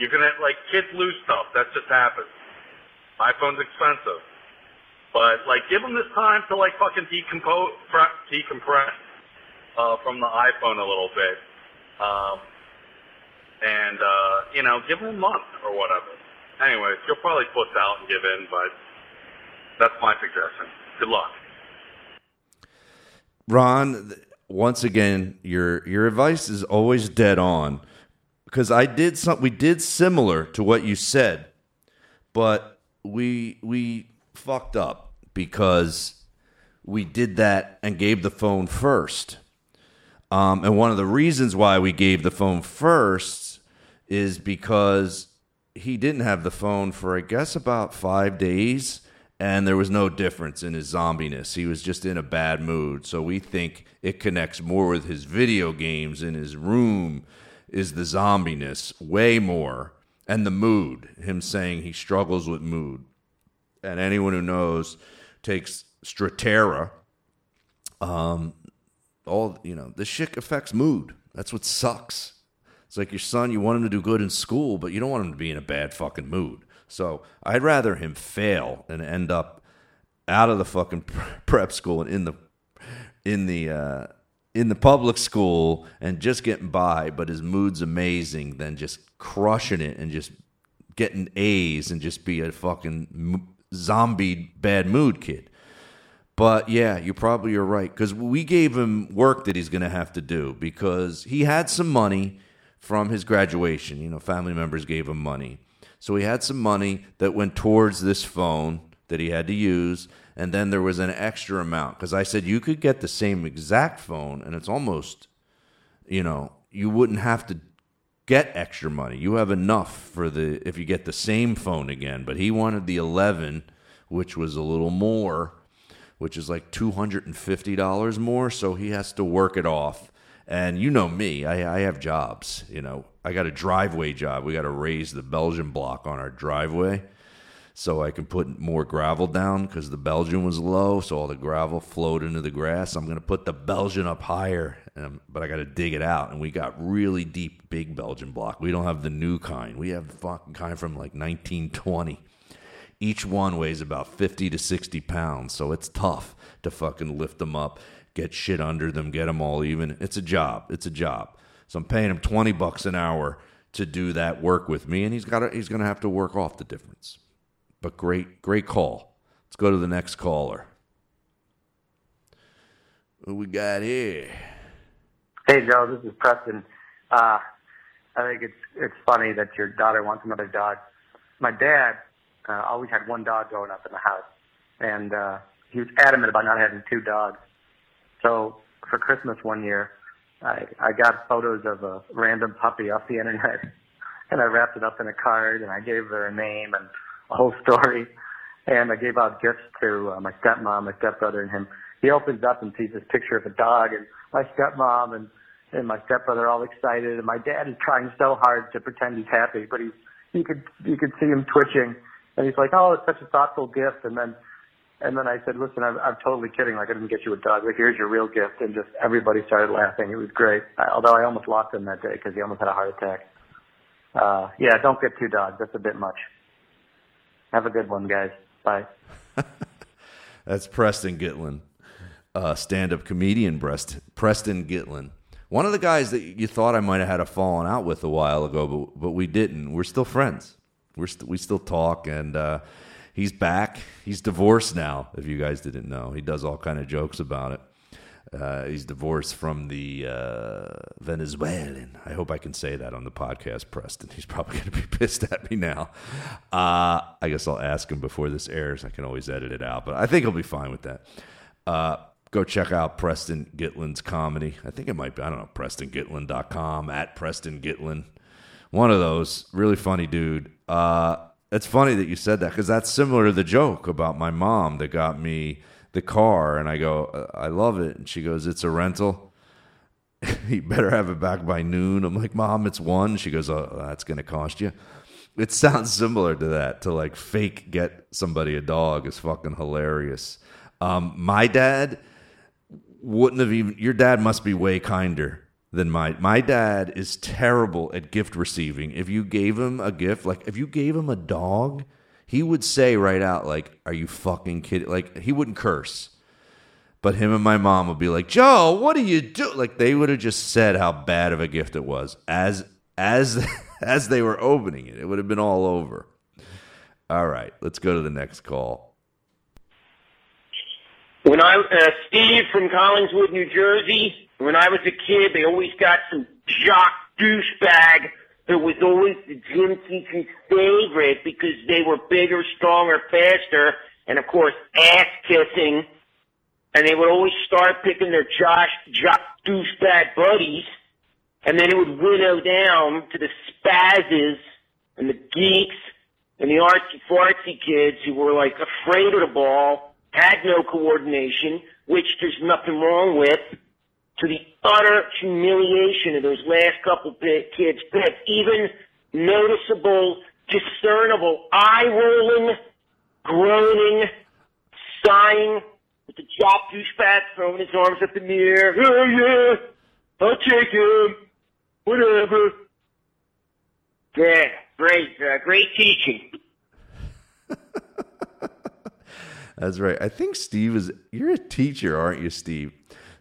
You're gonna like kids lose stuff. That just happens. iPhone's expensive, but like give them this time to like fucking decompose, decompress uh, from the iPhone a little bit, um, and uh, you know, give them a month or whatever. Anyways, you'll probably puss out and give in, but that's my suggestion. Good luck. Ron, once again, your your advice is always dead on because I did some we did similar to what you said, but we we fucked up because we did that and gave the phone first. Um, and one of the reasons why we gave the phone first is because he didn't have the phone for I guess about five days, and there was no difference in his zombiness. He was just in a bad mood. So we think it connects more with his video games in his room is the zombiness way more and the mood. Him saying he struggles with mood, and anyone who knows takes Strattera. Um, all you know, this shit affects mood. That's what sucks. It's like your son, you want him to do good in school, but you don't want him to be in a bad fucking mood. So I'd rather him fail and end up out of the fucking [LAUGHS] prep school and in the in the uh, in the public school and just getting by, but his mood's amazing than just crushing it and just getting A's and just be a fucking zombie bad mood kid. But yeah, you probably are right because we gave him work that he's going to have to do because he had some money from his graduation. You know, family members gave him money. So he had some money that went towards this phone that he had to use. And then there was an extra amount because I said you could get the same exact phone and it's almost, you know, you wouldn't have to get extra money. You have enough for the if you get the same phone again. But he wanted the 11, which was a little more, which is like $250 more. So he has to work it off. And you know me, I, I have jobs. You know, I got a driveway job. We got to raise the Belgian block on our driveway so I can put more gravel down because the Belgian was low, so all the gravel flowed into the grass. I'm going to put the Belgian up higher, um, but I got to dig it out. And we got really deep, big Belgian block. We don't have the new kind. We have the fucking kind from like 1920. Each one weighs about 50 to 60 pounds, so it's tough to fucking lift them up, get shit under them, get them all even. It's a job. It's a job. So I'm paying him 20 bucks an hour to do that work with me, and he's got he's going to have to work off the difference. But great, great call. Let's go to the next caller. Who we got here? Hey Joe, this is Preston. Uh, I think it's it's funny that your daughter wants another dog. My dad uh, always had one dog growing up in the house, and uh, he was adamant about not having two dogs. So for Christmas one year, I I got photos of a random puppy off the internet, [LAUGHS] and I wrapped it up in a card, and I gave her a name and a whole story, and I gave out gifts to uh, my stepmom, my stepbrother, and him. He opens up and sees this picture of a dog, and my stepmom and and my stepbrother all excited, and my dad is trying so hard to pretend he's happy, but he's you could you could see him twitching, and he's like, "Oh, it's such a thoughtful gift," and then and then I said, "Listen, I'm, I'm totally kidding. Like I didn't get you a dog. Like here's your real gift." And just everybody started laughing. It was great. I, although I almost lost him that day because he almost had a heart attack. Uh, yeah, don't get two dogs. That's a bit much. Have a good one, guys. Bye. [LAUGHS] That's Preston Gitlin, uh, stand-up comedian. Breast Preston Gitlin, one of the guys that you thought I might have had a falling out with a while ago, but but we didn't. We're still friends. We're st- we still talk, and uh, he's back. He's divorced now. If you guys didn't know, he does all kind of jokes about it. Uh, he's divorced from the uh, Venezuelan. I hope I can say that on the podcast, Preston. He's probably [LAUGHS] going to be pissed at me now. Uh, I guess I'll ask him before this airs. I can always edit it out, but I think he'll be fine with that. Uh, go check out Preston Gitlin's comedy. I think it might be, I don't know, PrestonGitlin.com, at Preston Gitlin. One of those. Really funny dude. It's funny that you said that because that's similar to the joke about my mom that got me the car. And I go, "Uh, I love it. And she goes, It's a rental. [LAUGHS] you better have it back by noon. I'm like, Mom, it's one. She goes, Oh, that's going to cost you. It [LAUGHS] sounds similar to that, to like fake get somebody a dog is fucking hilarious. Um, my dad wouldn't have even, your dad must be way kinder than my, my dad is terrible at gift receiving. If you gave him a gift, like if you gave him a dog, he would say right out, like, Are you fucking kidding? Like, he wouldn't curse. But him and my mom would be like, Joe, what do you do? Like they would have just said how bad of a gift it was as as [LAUGHS] as they were opening it. It would have been all over. All right, let's go to the next call. When I, uh, Steve from Collingswood, New Jersey, when I was a kid, they always got some jock douchebag who was always the gym teacher's favorite because they were bigger, stronger, faster, and of course, ass kissing. And they would always start picking their Josh, jock douchebag buddies, and then it would winnow down to the spazzes and the geeks and the artsy fartsy kids who were like afraid of the ball, had no coordination, which there's nothing wrong with, to the utter humiliation of those last couple kids picked. Even noticeable, discernible, eye rolling, groaning, sighing, with the jock douchebag throwing his arms up in the air. Oh yeah, I'll take him. Whatever. Yeah, great, uh, great teaching. [LAUGHS] That's right. I think Steve is. You're a teacher, aren't you, Steve?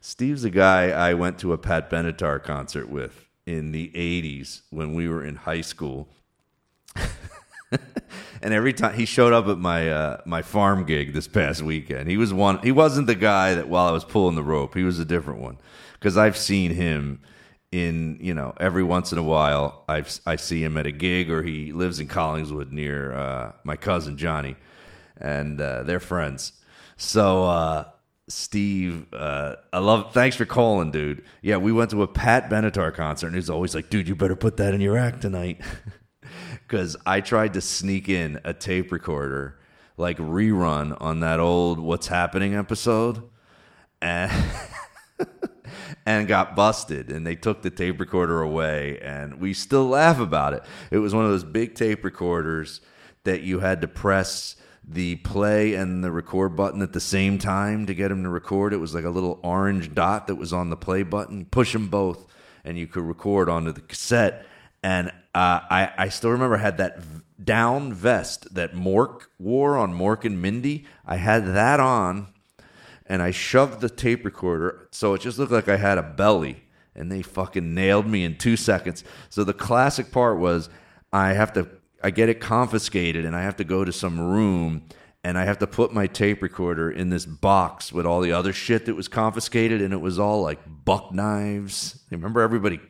Steve's a guy I went to a Pat Benatar concert with in the '80s when we were in high school. [LAUGHS] and every time he showed up at my uh, my farm gig this past weekend, he was one. He wasn't the guy that while I was pulling the rope, he was a different one because I've seen him in you know every once in a while. I've I see him at a gig or he lives in Collingswood near uh, my cousin Johnny, and uh, they're friends. So uh, Steve, uh, I love. Thanks for calling, dude. Yeah, we went to a Pat Benatar concert, and he's always like, "Dude, you better put that in your act tonight." [LAUGHS] because I tried to sneak in a tape recorder, like rerun on that old "What's Happening" episode, and [LAUGHS] and got busted. And they took the tape recorder away, and we still laugh about it. It was one of those big tape recorders that you had to press the play and the record button at the same time to get him to record. It was like a little orange dot that was on the play button. Push them both, and you could record onto the cassette. And uh, I, I still remember I had that down vest that Mork wore on Mork and Mindy. I had that on, and I shoved the tape recorder so it just looked like I had a belly, and they fucking nailed me in two seconds. So the classic part was I have to I get it confiscated, and I have to go to some room. And I have to put my tape recorder in this box with all the other shit that was confiscated, and it was all like buck knives. Remember, everybody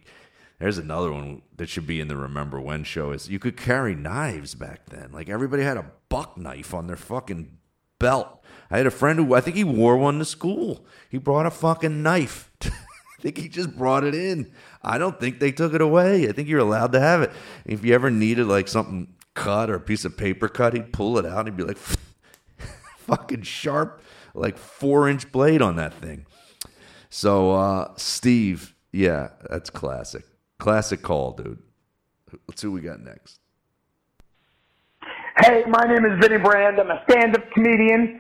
there's another one that should be in the Remember When show is you could carry knives back then. Like everybody had a buck knife on their fucking belt. I had a friend who I think he wore one to school. He brought a fucking knife. [LAUGHS] I think he just brought it in. I don't think they took it away. I think you're allowed to have it. If you ever needed like something cut or a piece of paper cut, he'd pull it out and he'd be like [LAUGHS] fucking sharp, like four inch blade on that thing. So uh Steve, yeah, that's classic. Classic call, dude. Let's see what we got next. Hey, my name is Vinny Brand. I'm a stand-up comedian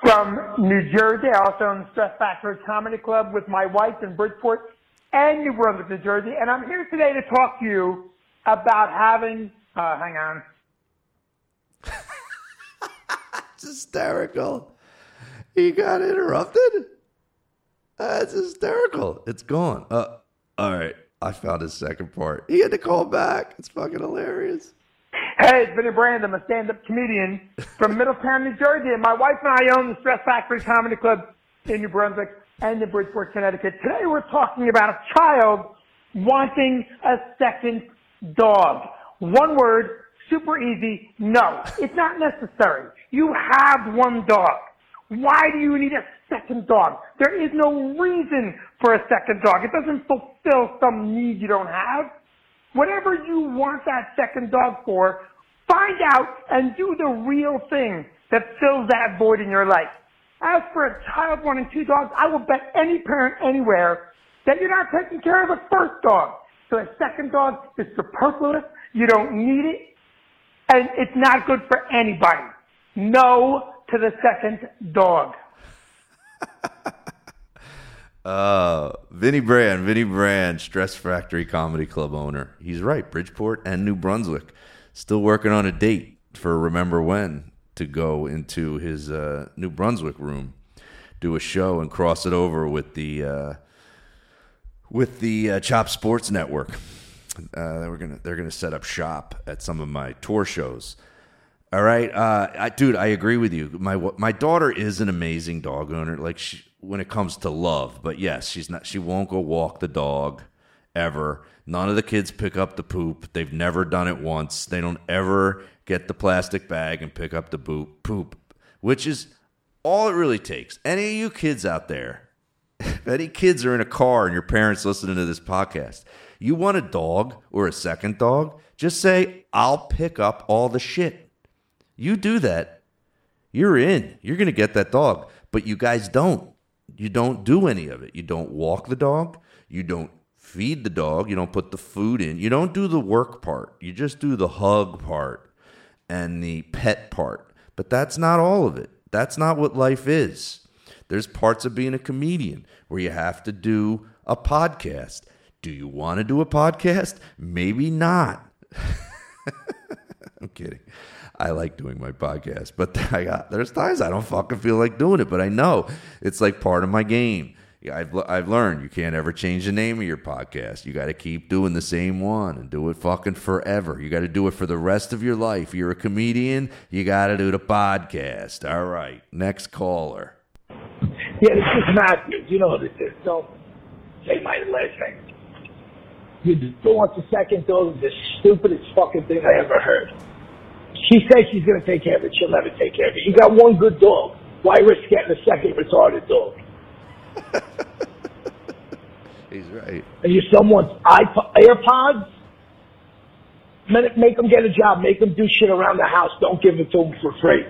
from New Jersey. I also own the Stress Factory Comedy Club with my wife in Bridgeport and New Brunswick, New Jersey. And I'm here today to talk to you about having, uh, hang on. [LAUGHS] It's hysterical. He got interrupted? That's hysterical. It's gone. Uh, all right. I found his second part. He had to call back. It's fucking hilarious. Hey, it's Vinny Brand. I'm a stand-up comedian from Middletown, New Jersey, and my wife and I own the Stress Factory Comedy Club in New Brunswick and in Bridgeport, Connecticut. Today we're talking about a child wanting a second dog. One word, super easy, no. It's not necessary. You have one dog. Why do you need a second dog? There is no reason for a second dog. It doesn't fulfill some need you don't have. Whatever you want that second dog for, find out and do the real thing that fills that void in your life. As for a child wanting two dogs, I will bet any parent anywhere that you're not taking care of the first dog. So a second dog is superfluous. You don't need it. And it's not good for anybody. No to the second dog. [LAUGHS] Uh, Vinny Brand, Vinny Brand, Stress Factory Comedy Club owner. He's right. Bridgeport and New Brunswick. Still working on a date for Remember When to go into his uh, New Brunswick room, do a show, and cross it over with the uh, with the uh, Chop Sports Network. Uh, we're gonna they're gonna set up shop at some of my tour shows. All right, uh, I, dude, I agree with you. My my daughter is an amazing dog owner. Like she, when it comes to love, but yes, she's not. She won't go walk the dog ever. None of the kids pick up the poop. They've never done it once. They don't ever get the plastic bag and pick up the poop. Poop, which is all it really takes. Any of you kids out there, [LAUGHS] if any kids are in a car and your parents listening to this podcast, you want a dog or a second dog, just say, I'll pick up all the shit. You do that, you're in. You're going to get that dog. But you guys don't. You don't do any of it. You don't walk the dog. You don't feed the dog. You don't put the food in. You don't do the work part. You just do the hug part and the pet part. But that's not all of it. That's not what life is. There's parts of being a comedian where you have to do a podcast. Do you want to do a podcast? Maybe not. [LAUGHS] I'm kidding. I like doing my podcast, but [LAUGHS] I got there's times I don't fucking feel like doing it, but I know it's like part of my game. I've I've learned you can't ever change the name of your podcast. You got to keep doing the same one and do it fucking forever. You got to do it for the rest of your life. You're a comedian. You got to do the podcast. All right, next caller. Yeah, this is Matthew. You know, this is, don't say my last name. You don't want the second is the stupidest fucking thing I ever heard. She says she's going to take care of it. She'll never take care of it. You got one good dog. Why risk getting a second retarded dog? [LAUGHS] He's right. And you someone's iPod, AirPods? Make them get a job. Make them do shit around the house. Don't give it to them for free.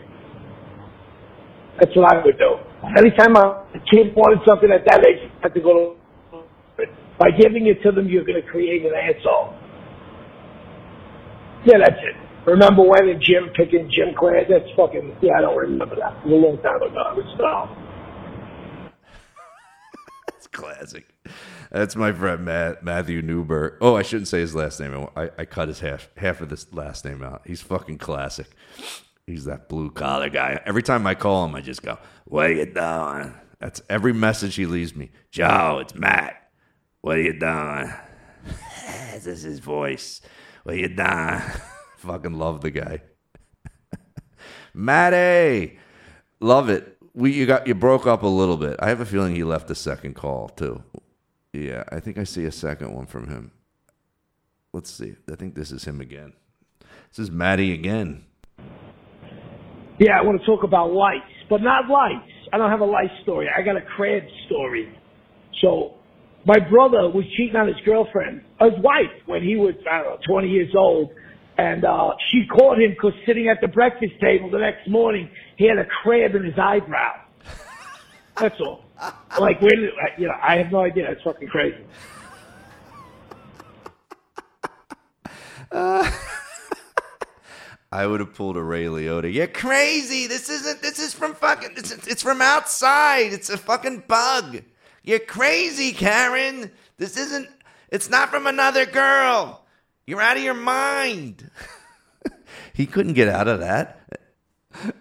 That's what I would do. Anytime a kid wanted something at that age, I had to go to. By giving it to them, you're going to create an asshole. Yeah, that's it. Remember when in gym picking gym class? That's fucking, yeah, I don't remember that. It was a long time ago. It was dumb. Classic. That's my friend Matt, Matthew Newberg. Oh, I shouldn't say his last name. I, I cut his half half of this last name out. He's fucking classic. He's that blue collar guy. Every time I call him, I just go, "What are you doing?" That's every message he leaves me. Joe, it's Matt. What are you doing? [LAUGHS] this is his voice. What are you doing? [LAUGHS] fucking love the guy. [LAUGHS] Matty, love it. We you got you broke up a little bit. I have a feeling he left a second call too. Yeah, I think I see a second one from him. Let's see. I think this is him again. This is Maddie again. Yeah, I want to talk about lights, but not lights. I don't have a light story. I got a crab story. So, my brother was cheating on his girlfriend, his wife, when he was, I don't know, 20 years old. And uh, she caught him because sitting at the breakfast table the next morning, he had a crab in his eyebrow. That's all. Like, where did, you know, I have no idea. It's fucking crazy. [LAUGHS] I would have pulled a Ray Liotta. You're crazy. This isn't. This is from fucking. It's, it's from outside. It's a fucking bug. You're crazy, Karen. This isn't. It's not from another girl. You're out of your mind. [LAUGHS] he couldn't get out of that.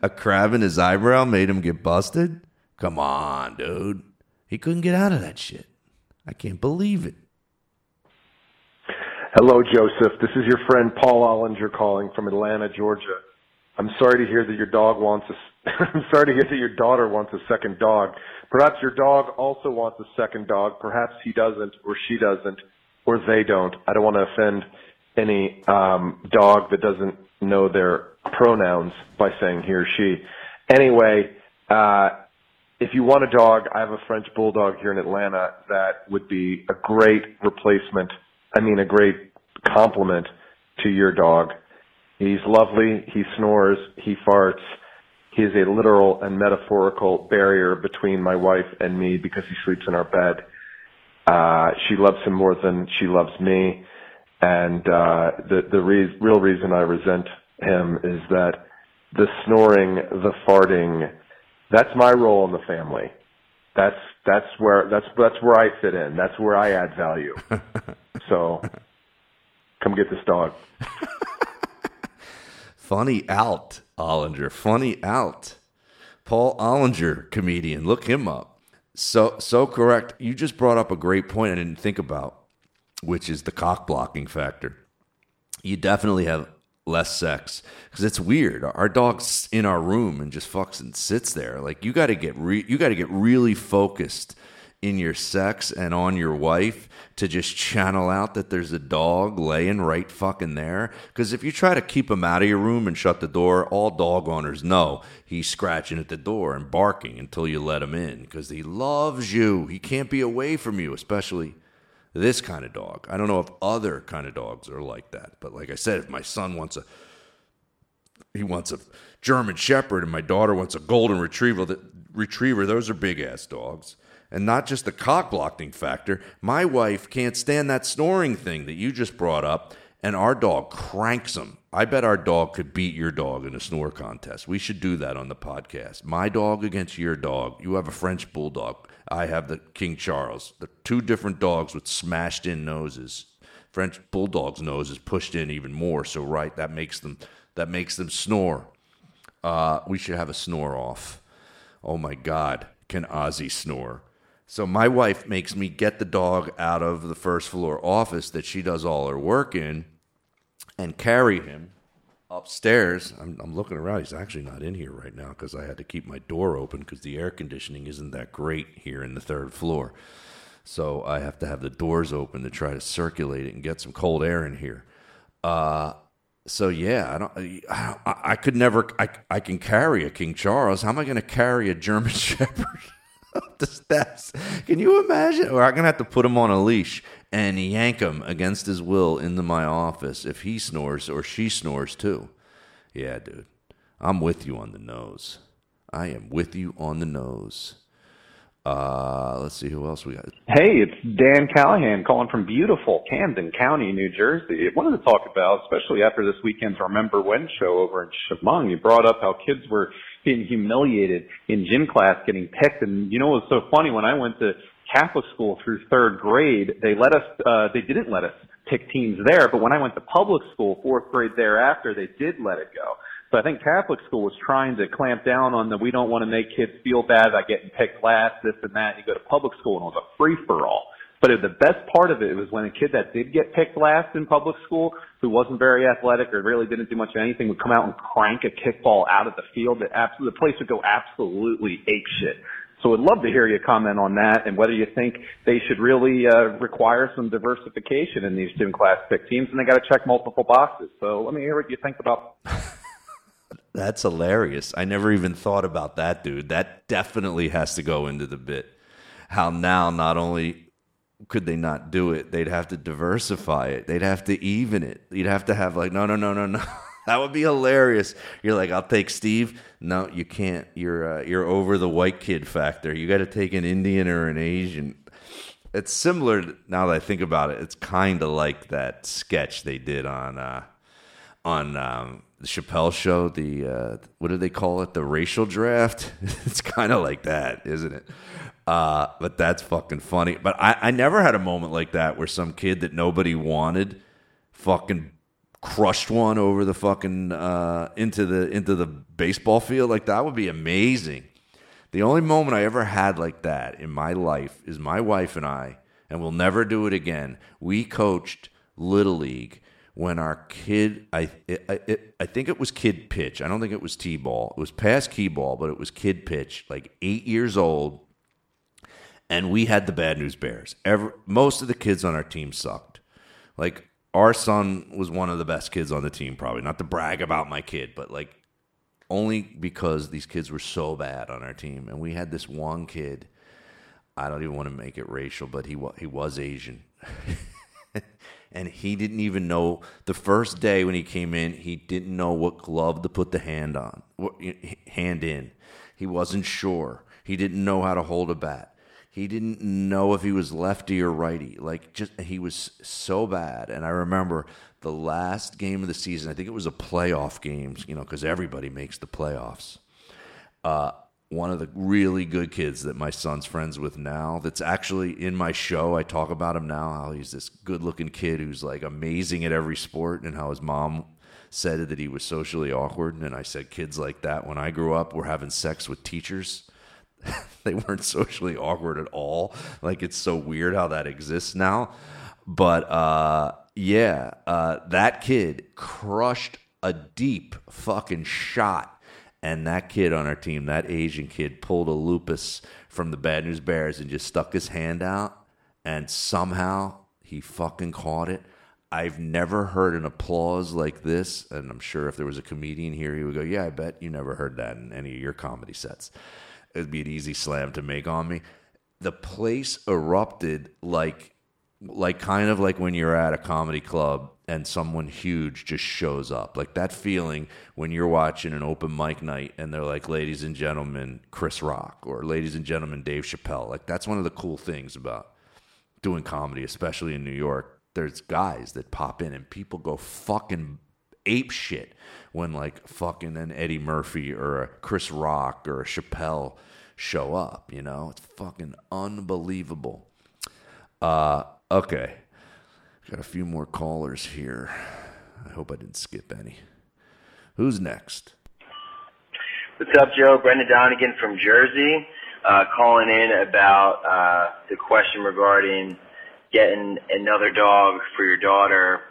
A crab in his eyebrow made him get busted. Come on, dude. He couldn't get out of that shit. I can't believe it. Hello, Joseph. This is your friend Paul Ollinger calling from Atlanta, Georgia. I'm sorry to hear that your dog wants a. [LAUGHS] I'm sorry to hear that your daughter wants a second dog. Perhaps your dog also wants a second dog. Perhaps he doesn't, or she doesn't, or they don't. I don't want to offend any um, dog that doesn't know their pronouns by saying he or she. Anyway, uh, if you want a dog, I have a French bulldog here in Atlanta that would be a great replacement. I mean, a great complement to your dog. He's lovely. He snores. He farts. He is a literal and metaphorical barrier between my wife and me because he sleeps in our bed. Uh, she loves him more than she loves me. And, uh, the, the re- real reason I resent him is that the snoring, the farting, that's my role in the family. That's that's where that's that's where I fit in. That's where I add value. [LAUGHS] so come get this dog. [LAUGHS] Funny out, Ollinger. Funny out. Paul Ollinger, comedian. Look him up. So so correct. You just brought up a great point I didn't think about, which is the cock blocking factor. You definitely have less sex because it's weird. Our dog's in our room and just fucks and sits there. Like you got to get re- you got to get really focused in your sex and on your wife to just channel out that there's a dog laying right fucking there. Because if you try to keep him out of your room and shut the door, all dog owners know he's scratching at the door and barking until you let him in because he loves you. He can't be away from you, especially this kind of dog. I don't know if other kind of dogs are like that, but like I said, if my son wants a he wants a German Shepherd and my daughter wants a Golden Retriever, that, Retriever, those are big ass dogs. And not just the cock blocking factor. My wife can't stand that snoring thing that you just brought up, and our dog cranks them. I bet our dog could beat your dog in a snore contest. We should do that on the podcast. My dog against your dog. You have a French bulldog. I have the King Charles. The two different dogs with smashed in noses. French bulldog's nose is pushed in even more, so right that makes them that makes them snore. Uh, we should have a snore off. Oh my God, can Ozzy snore? So my wife makes me get the dog out of the first floor office that she does all her work in, and carry him upstairs. I'm, I'm looking around. He's actually not in here right now because I had to keep my door open because the air conditioning isn't that great here in the third floor. So I have to have the doors open to try to circulate it and get some cold air in here. Uh, so yeah, I don't. I, I could never. I I can carry a King Charles. How am I going to carry a German [LAUGHS] Shepherd up the steps? Can you imagine? Or I'm going to have to put him on a leash and yank him against his will into my office if he snores or she snores too. Yeah, dude, I'm with you on the nose. I am with you on the nose. Uh, let's see who else we got. Hey, it's Dan Callahan calling from beautiful Camden County, New Jersey. I wanted to talk about, especially after this weekend's Remember When show over in Chemung, you brought up how kids were being humiliated in gym class, getting picked. And you know, it was so funny when I went to Catholic school through third grade, they let us, uh, they didn't let us pick teams there, but when I went to public school, fourth grade thereafter, they did let it go. So I think Catholic school was trying to clamp down on the we don't want to make kids feel bad by getting picked last, this and that. You go to public school and it was a free for all. But the best part of it was when a kid that did get picked last in public school, who wasn't very athletic or really didn't do much of anything, would come out and crank a kickball out of the field. That the place would go absolutely ape shit. So I'd love to hear you comment on that and whether you think they should really uh, require some diversification in these gym class pick teams, and they got to check multiple boxes. So let me hear what you think about. [LAUGHS] That's hilarious. I never even thought about that, dude. That definitely has to go into the bit. How now not only could they not do it, they'd have to diversify it. They'd have to even it. You'd have to have like, no, no, no, no, no. [LAUGHS] that would be hilarious. You're like, I'll take Steve. No, you can't. You're uh, you're over the white kid factor. You got to take an Indian or an Asian. It's similar now that I think about it. It's kind of like that sketch they did on uh, on um, the Chappelle show. The uh, what do they call it? The racial draft. [LAUGHS] it's kind of like that, isn't it? Uh, but that's fucking funny. But I, I never had a moment like that where some kid that nobody wanted fucking crushed one over the fucking uh, into the into the baseball field. Like that would be amazing. The only moment I ever had like that in my life is my wife and I, and we'll never do it again. We coached little league when our kid I it, it, I think it was kid pitch. I don't think it was t-ball. It was past key ball, but it was kid pitch. Like 8 years old and we had the bad news bears. Every, most of the kids on our team sucked. Like our son was one of the best kids on the team, probably not to brag about my kid, but like only because these kids were so bad on our team, and we had this one kid. I don't even want to make it racial, but he he was Asian. [LAUGHS] and he didn't even know the first day when he came in he didn't know what glove to put the hand on hand in he wasn't sure he didn't know how to hold a bat he didn't know if he was lefty or righty. Like just he was so bad. And I remember the last game of the season. I think it was a playoff game. You know, because everybody makes the playoffs. Uh, one of the really good kids that my son's friends with now that's actually in my show i talk about him now how he's this good looking kid who's like amazing at every sport and how his mom said that he was socially awkward and i said kids like that when i grew up were having sex with teachers [LAUGHS] they weren't socially awkward at all. Like it's so weird how that exists now. But uh, yeah, uh, that kid crushed a deep fucking shot. And that kid on our team, that Asian kid, pulled a lupus from the Bad News Bears and just stuck his hand out. And somehow he fucking caught it. I've never heard an applause like this. And I'm sure if there was a comedian here, he would go, Yeah, I bet you never heard that in any of your comedy sets it'd be an easy slam to make on me. The place erupted like like kind of like when you're at a comedy club and someone huge just shows up. Like that feeling when you're watching an open mic night and they're like, ladies and gentlemen, Chris Rock or ladies and gentlemen, Dave Chappelle. Like that's one of the cool things about doing comedy, especially in New York. There's guys that pop in and people go fucking ape shit when like fucking an Eddie Murphy or a Chris Rock or a Chappelle show up. You know, it's fucking unbelievable. Uh, okay, got a few more callers here. I hope I didn't skip any. Who's next? What's up, Joe? Brendan Donegan from Jersey, uh, calling in about uh, the question regarding getting another dog for your daughter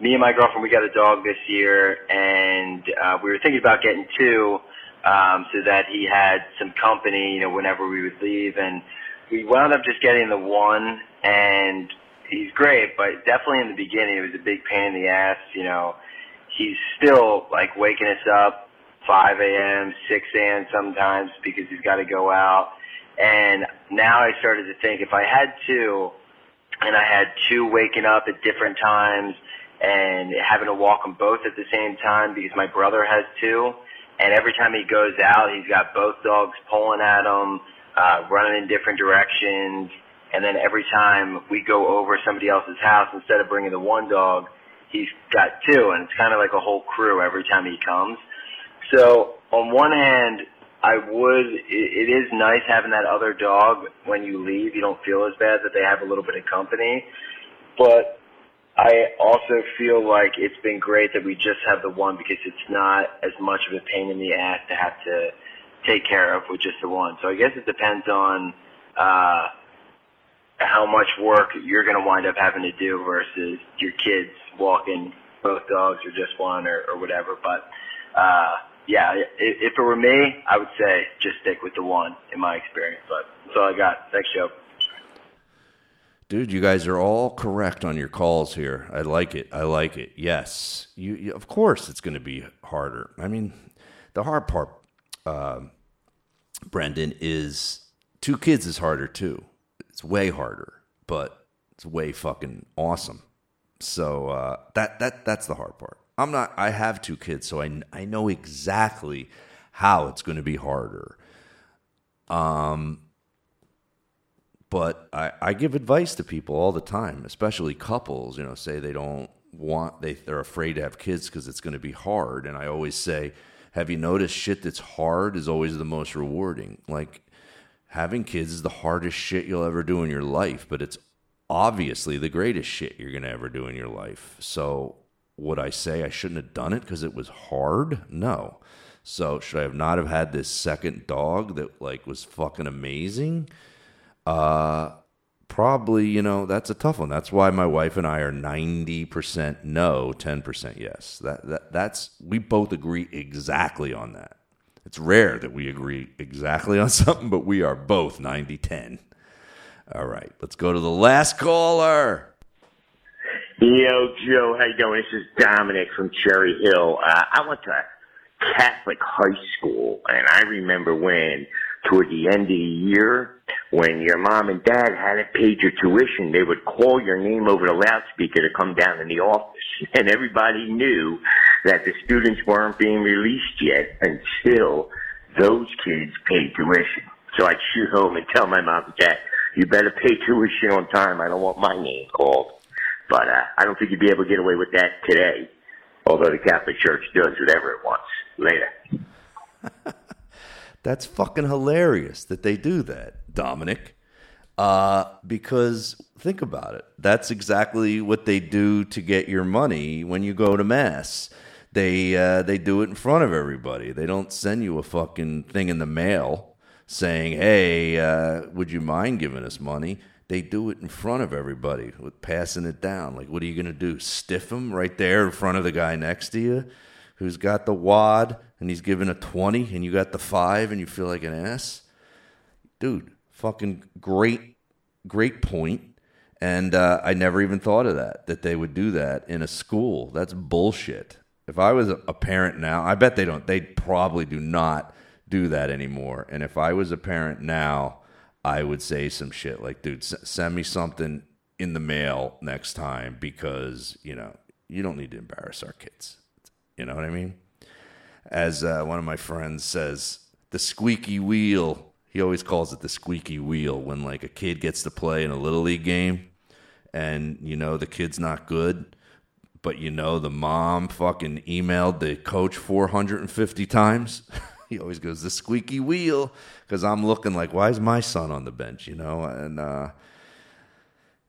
me and my girlfriend, we got a dog this year, and uh, we were thinking about getting two, um, so that he had some company, you know, whenever we would leave. And we wound up just getting the one, and he's great, but definitely in the beginning, it was a big pain in the ass. You know, he's still like waking us up 5 a.m., 6 a.m. sometimes because he's got to go out. And now I started to think if I had two, and I had two waking up at different times and having to walk them both at the same time because my brother has two. And every time he goes out, he's got both dogs pulling at him, uh, running in different directions. And then every time we go over somebody else's house, instead of bringing the one dog, he's got two. And it's kind of like a whole crew every time he comes. So on one hand, I would. It, it is nice having that other dog when you leave. You don't feel as bad that they have a little bit of company, but I also feel like it's been great that we just have the one because it's not as much of a pain in the ass to have to take care of with just the one. So I guess it depends on uh, how much work you're going to wind up having to do versus your kids walking both dogs or just one or, or whatever. But uh, yeah, if, if it were me, I would say just stick with the one in my experience. But that's all I got. Thanks, Joe. Dude, you guys are all correct on your calls here. I like it. I like it. Yes, you. you of course, it's going to be harder. I mean, the hard part, uh, Brendan, is two kids is harder too. It's way harder, but it's way fucking awesome. So uh, that that that's the hard part. I'm not. I have two kids, so I I know exactly how it's going to be harder. Um, but I, I give advice to people all the time, especially couples. You know, say they don't want they they're afraid to have kids because it's going to be hard, and I always say, have you noticed shit that's hard is always the most rewarding? Like having kids is the hardest shit you'll ever do in your life, but it's obviously the greatest shit you're going to ever do in your life. So would I say I shouldn't have done it because it was hard? No. So should I have not have had this second dog that like was fucking amazing? Uh probably, you know, that's a tough one. That's why my wife and I are 90% no, 10% yes. That that that's we both agree exactly on that. It's rare that we agree exactly on [LAUGHS] something, but we are both 90-10. All right, let's go to the last caller. Yo, Joe, how you doing? This is Dominic from Cherry Hill. Uh, I went to Catholic high school, and I remember when, toward the end of the year, when your mom and dad hadn't paid your tuition, they would call your name over the loudspeaker to come down in the office, [LAUGHS] and everybody knew that the students weren't being released yet until those kids paid tuition. So I'd shoot home and tell my mom and dad, "You better pay tuition on time. I don't want my name called." But uh, I don't think you'd be able to get away with that today, although the Catholic Church does whatever it wants. Later. [LAUGHS] That's fucking hilarious that they do that, Dominic. Uh, because think about it. That's exactly what they do to get your money when you go to mass. They uh, they do it in front of everybody. They don't send you a fucking thing in the mail saying, "Hey, uh, would you mind giving us money?" They do it in front of everybody, with passing it down. Like, what are you to do? Stiff them right there in front of the guy next to you, who's got the wad and he's giving a twenty, and you got the five, and you feel like an ass, dude. Fucking great, great point. And uh, I never even thought of that that they would do that in a school. That's bullshit. If I was a parent now, I bet they don't. They probably do not do that anymore. And if I was a parent now, I would say some shit like, dude, s- send me something in the mail next time because, you know, you don't need to embarrass our kids. You know what I mean? As uh, one of my friends says, the squeaky wheel. He always calls it the squeaky wheel when like a kid gets to play in a little league game and you know the kid's not good, but you know the mom fucking emailed the coach 450 times. [LAUGHS] he always goes the squeaky wheel because I'm looking like why is my son on the bench, you know? And uh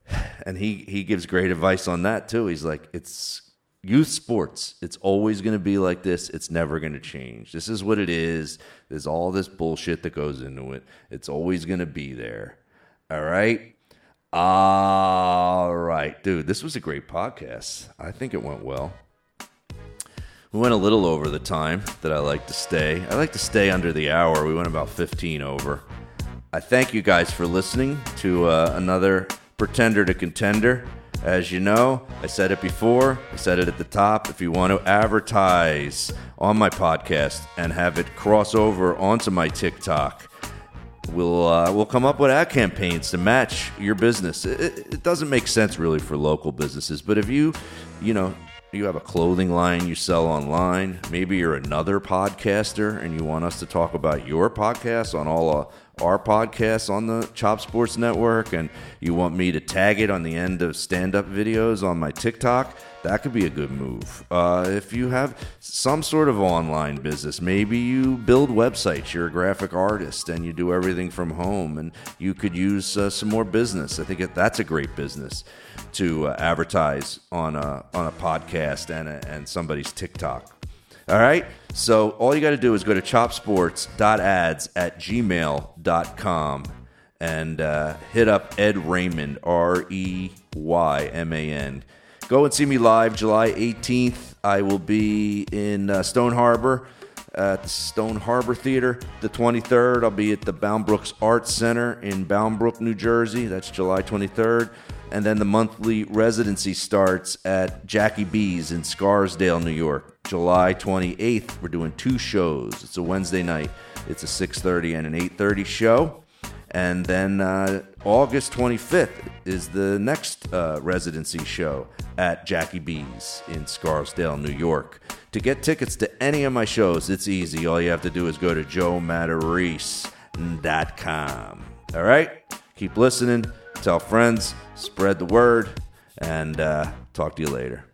[SIGHS] and he he gives great advice on that too. He's like it's youth sports. It's always going to be like this. It's never going to change. This is what it is. There's all this bullshit that goes into it. It's always going to be there. All right? All right, dude. This was a great podcast. I think it went well. We went a little over the time that I like to stay. I like to stay under the hour. We went about 15 over. I thank you guys for listening to uh, another Pretender to Contender. As you know, I said it before, I said it at the top. If you want to advertise on my podcast and have it cross over onto my TikTok, we'll uh, we'll come up with ad campaigns to match your business. It, it, doesn't make sense really for local businesses, but if you you know you have a clothing line you sell online, maybe you're another podcaster and you want us to talk about your podcast on all uh, our podcast on the Chop Sports Network and you want me to tag it on the end of stand up videos on my TikTok, that could be a good move. Uh, if you have some sort of online business, maybe you build websites, you're a graphic artist and you do everything from home and you could use uh, some more business. I think that's a great business to uh, advertise on a, on a podcast and, a, and somebody's TikTok. All right. So all you got to do is go to chopsports.ads at gmail.com and uh, hit up Ed Reyman, R E Y M A N. Go and see me live July 18th. I will be in uh, Stone Harbor at the Stone Harbor Theater. The 23rd, I'll be at the Bound Brooks Arts Center in Bound Brook, New Jersey. That's July 23rd. And then the monthly residency starts at Jackie B's in Scarsdale, New York, July 28th. We're doing two shows. It's a Wednesday night. It's a 6:30 and an 8:30 show. And then uh, August 25th is the next uh, residency show at Jackie B's in Scarsdale, New York. To get tickets to any of my shows, it's easy. All you have to do is go to joematarese.com. All right? Keep listening, tell friends, spread the word, and uh, talk to you later.